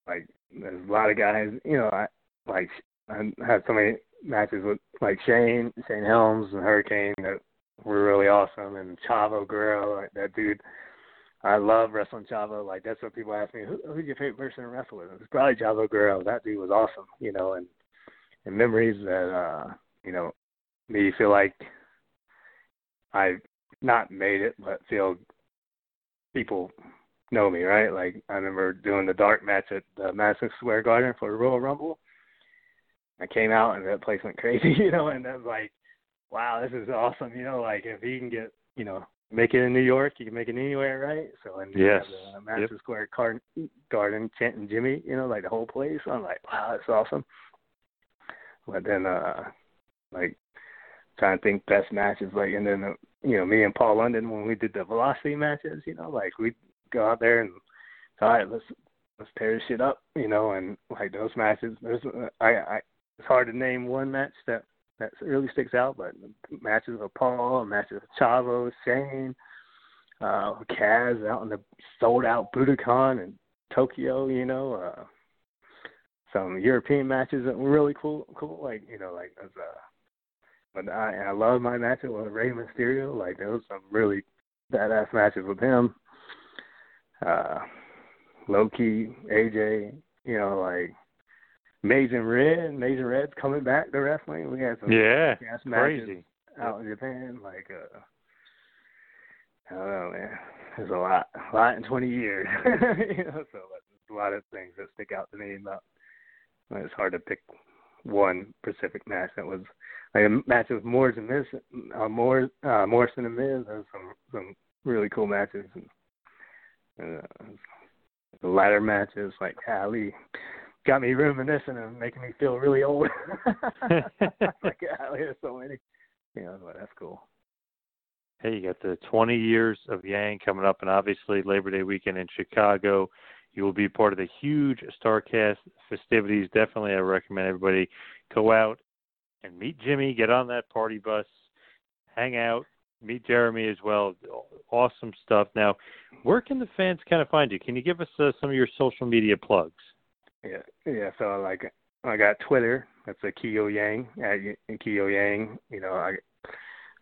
like there's a lot of guys. You know, I like I had so many matches with like Shane, Shane Helms and Hurricane that were really awesome, and Chavo Guerrero, like that dude. I love wrestling Chavo. Like that's what people ask me, Who, who's your favorite person to wrestle with? It's probably Chavo Guerrero. That dude was awesome, you know, and and memories that uh, you know, me feel like I've not made it, but feel people know me, right? Like I remember doing the dark match at the Madison Square Garden for the Royal Rumble. I came out and that place went crazy, [LAUGHS] you know, and I was like, wow, this is awesome, you know, like if he can get, you know, make it in New York, you can make it anywhere, right? So and Yes. have the Madison Yep. Square Garden, Kent and Jimmy, you know, like the whole place. I'm like, wow, that's awesome. But then, uh, like, trying to think best matches, like, and then, uh, you know, me and Paul London when we did the Velocity matches, you know, like we'd go out there and, all right, let's let's tear this shit up, you know, and like those matches. There's, uh, I, I, it's hard to name one match that that really sticks out, but matches with Paul, matches with Chavo, Shane, uh, Kaz out in the sold out Budokan in Tokyo, you know, uh, some European matches that were really cool, cool, like you know, like as uh, but I I love my matches with Rey Mysterio, like there was some really badass matches with him. Uh, Low Ki AJ, you know, like Amazing Red, Amazing Red's coming back to wrestling. We had some Yeah, crazy. out in Japan. Like, uh, I don't know, man. There's a lot, a lot in 20 years. [LAUGHS] you know, so there's a lot of things that stick out to me about. It's hard to pick one specific match that was like a match with Morris and Miz, uh, Morris, uh, Morrison and Miz. There's some some really cool matches. And, and, uh, the ladder matches like Ali got me reminiscing and making me feel really old. [LAUGHS] [LAUGHS] like Ali, there's so many. You know, but that's cool. Hey, you got the 20 years of Yang coming up, and obviously Labor Day weekend in Chicago. You will be part of the huge StarCast festivities. Definitely, I recommend everybody go out and meet Jimmy, get on that party bus, hang out, meet Jeremy as well. Awesome stuff. Now, where can the fans kind of find you? Can you give us uh, some of your social media plugs? Yeah, yeah. So like, I got Twitter. That's a Keo Yang at Keo Yang. You know, I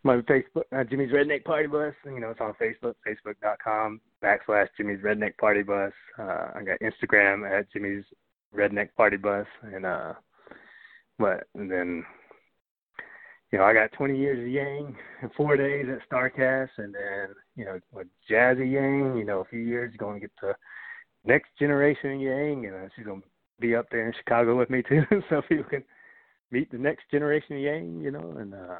my Facebook uh, Jimmy's Redneck Party Bus. You know, it's on Facebook, Facebook.com backslash Jimmy's Redneck Party Bus. Uh, I got Instagram at Jimmy's Redneck Party Bus, and uh, but and then you know, I got 20 years of Yang in four days at StarCast, and then, you know, with Jazzy Yang, you know, a few years, going to get the next generation Yang, and uh, she's going to be up there in Chicago with me too, [LAUGHS] so people can meet the next generation of Yang, you know, and um,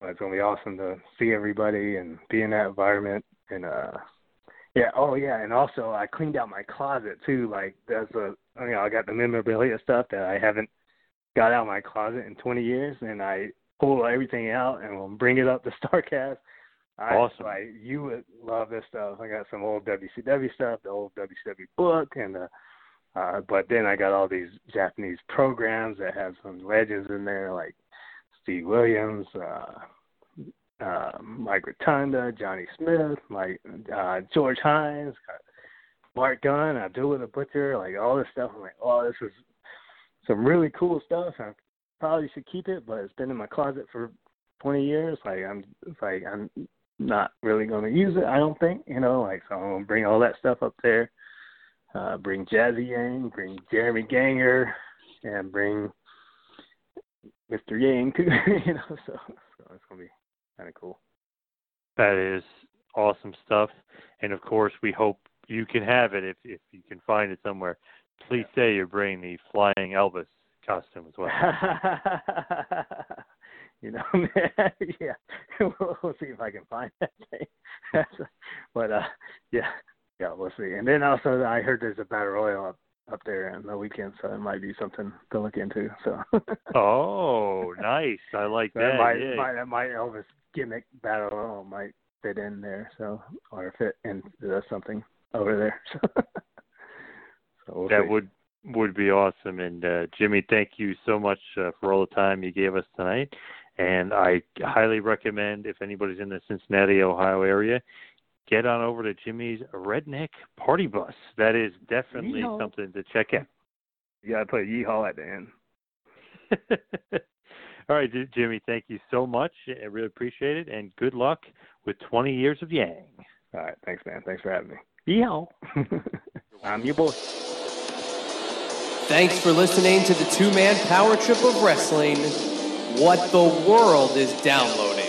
well, it's to be awesome to see everybody and be in that environment, and uh, yeah, oh yeah, and also I cleaned out my closet too, like that's a, you know, I got the memorabilia stuff that I haven't got out of my closet in 20 years, and I pull everything out and we'll bring it up to [LAUGHS] Starcast. I, Awesome. Like you would love this stuff. I got some old WCW stuff, the old WCW book, and uh, uh, but then I got all these Japanese programs that have some legends in there, like Steve Williams, uh, uh, Mike Rotunda, Johnny Smith, like uh, George Hines, Mark Gunn, Abdullah the Butcher, like all this stuff. I'm like, oh, this is some really cool stuff. I probably should keep it, but it's been in my closet for 20 years. Like I'm, it's like I'm not really going to use it. I don't think, you know. Like so, I'm gonna bring all that stuff up there. Uh, bring Jazzy Yang, bring Jeremy Ganger, and bring Mr. Yang too. [LAUGHS] you know, so, so it's gonna be kind of cool. That is awesome stuff. And of course, we hope you can have it if if you can find it somewhere. Please say you're bringing the flying Elvis costume as well. [LAUGHS] you know, man, [LAUGHS] yeah, we'll, we'll see if I can find that thing. but uh, yeah, yeah, we'll see. And then also, I heard there's a battle royal up up there on the weekend, so it might be something to look into. So. [LAUGHS] oh, nice! I like So that. that might, yeah. might that might Elvis gimmick battle royal might fit in there, so or fit into something over there. [LAUGHS] So, so we'll that see. would would be awesome. And uh, Jimmy, thank you so much uh, for all the time you gave us tonight. And I highly recommend if anybody's in the Cincinnati, Ohio area, get on over to Jimmy's Redneck Party Bus. That is definitely Yeehaw. something to check out. You gotta put yeehaw at the end. [LAUGHS] all right, Jimmy, thank you so much. I really appreciate it. And good luck with 20 years of Yang. All right, thanks, man. Thanks for having me. Yeehaw. [LAUGHS] I'm your boy. Thanks for listening to the two man power trip of wrestling. What the world is downloading.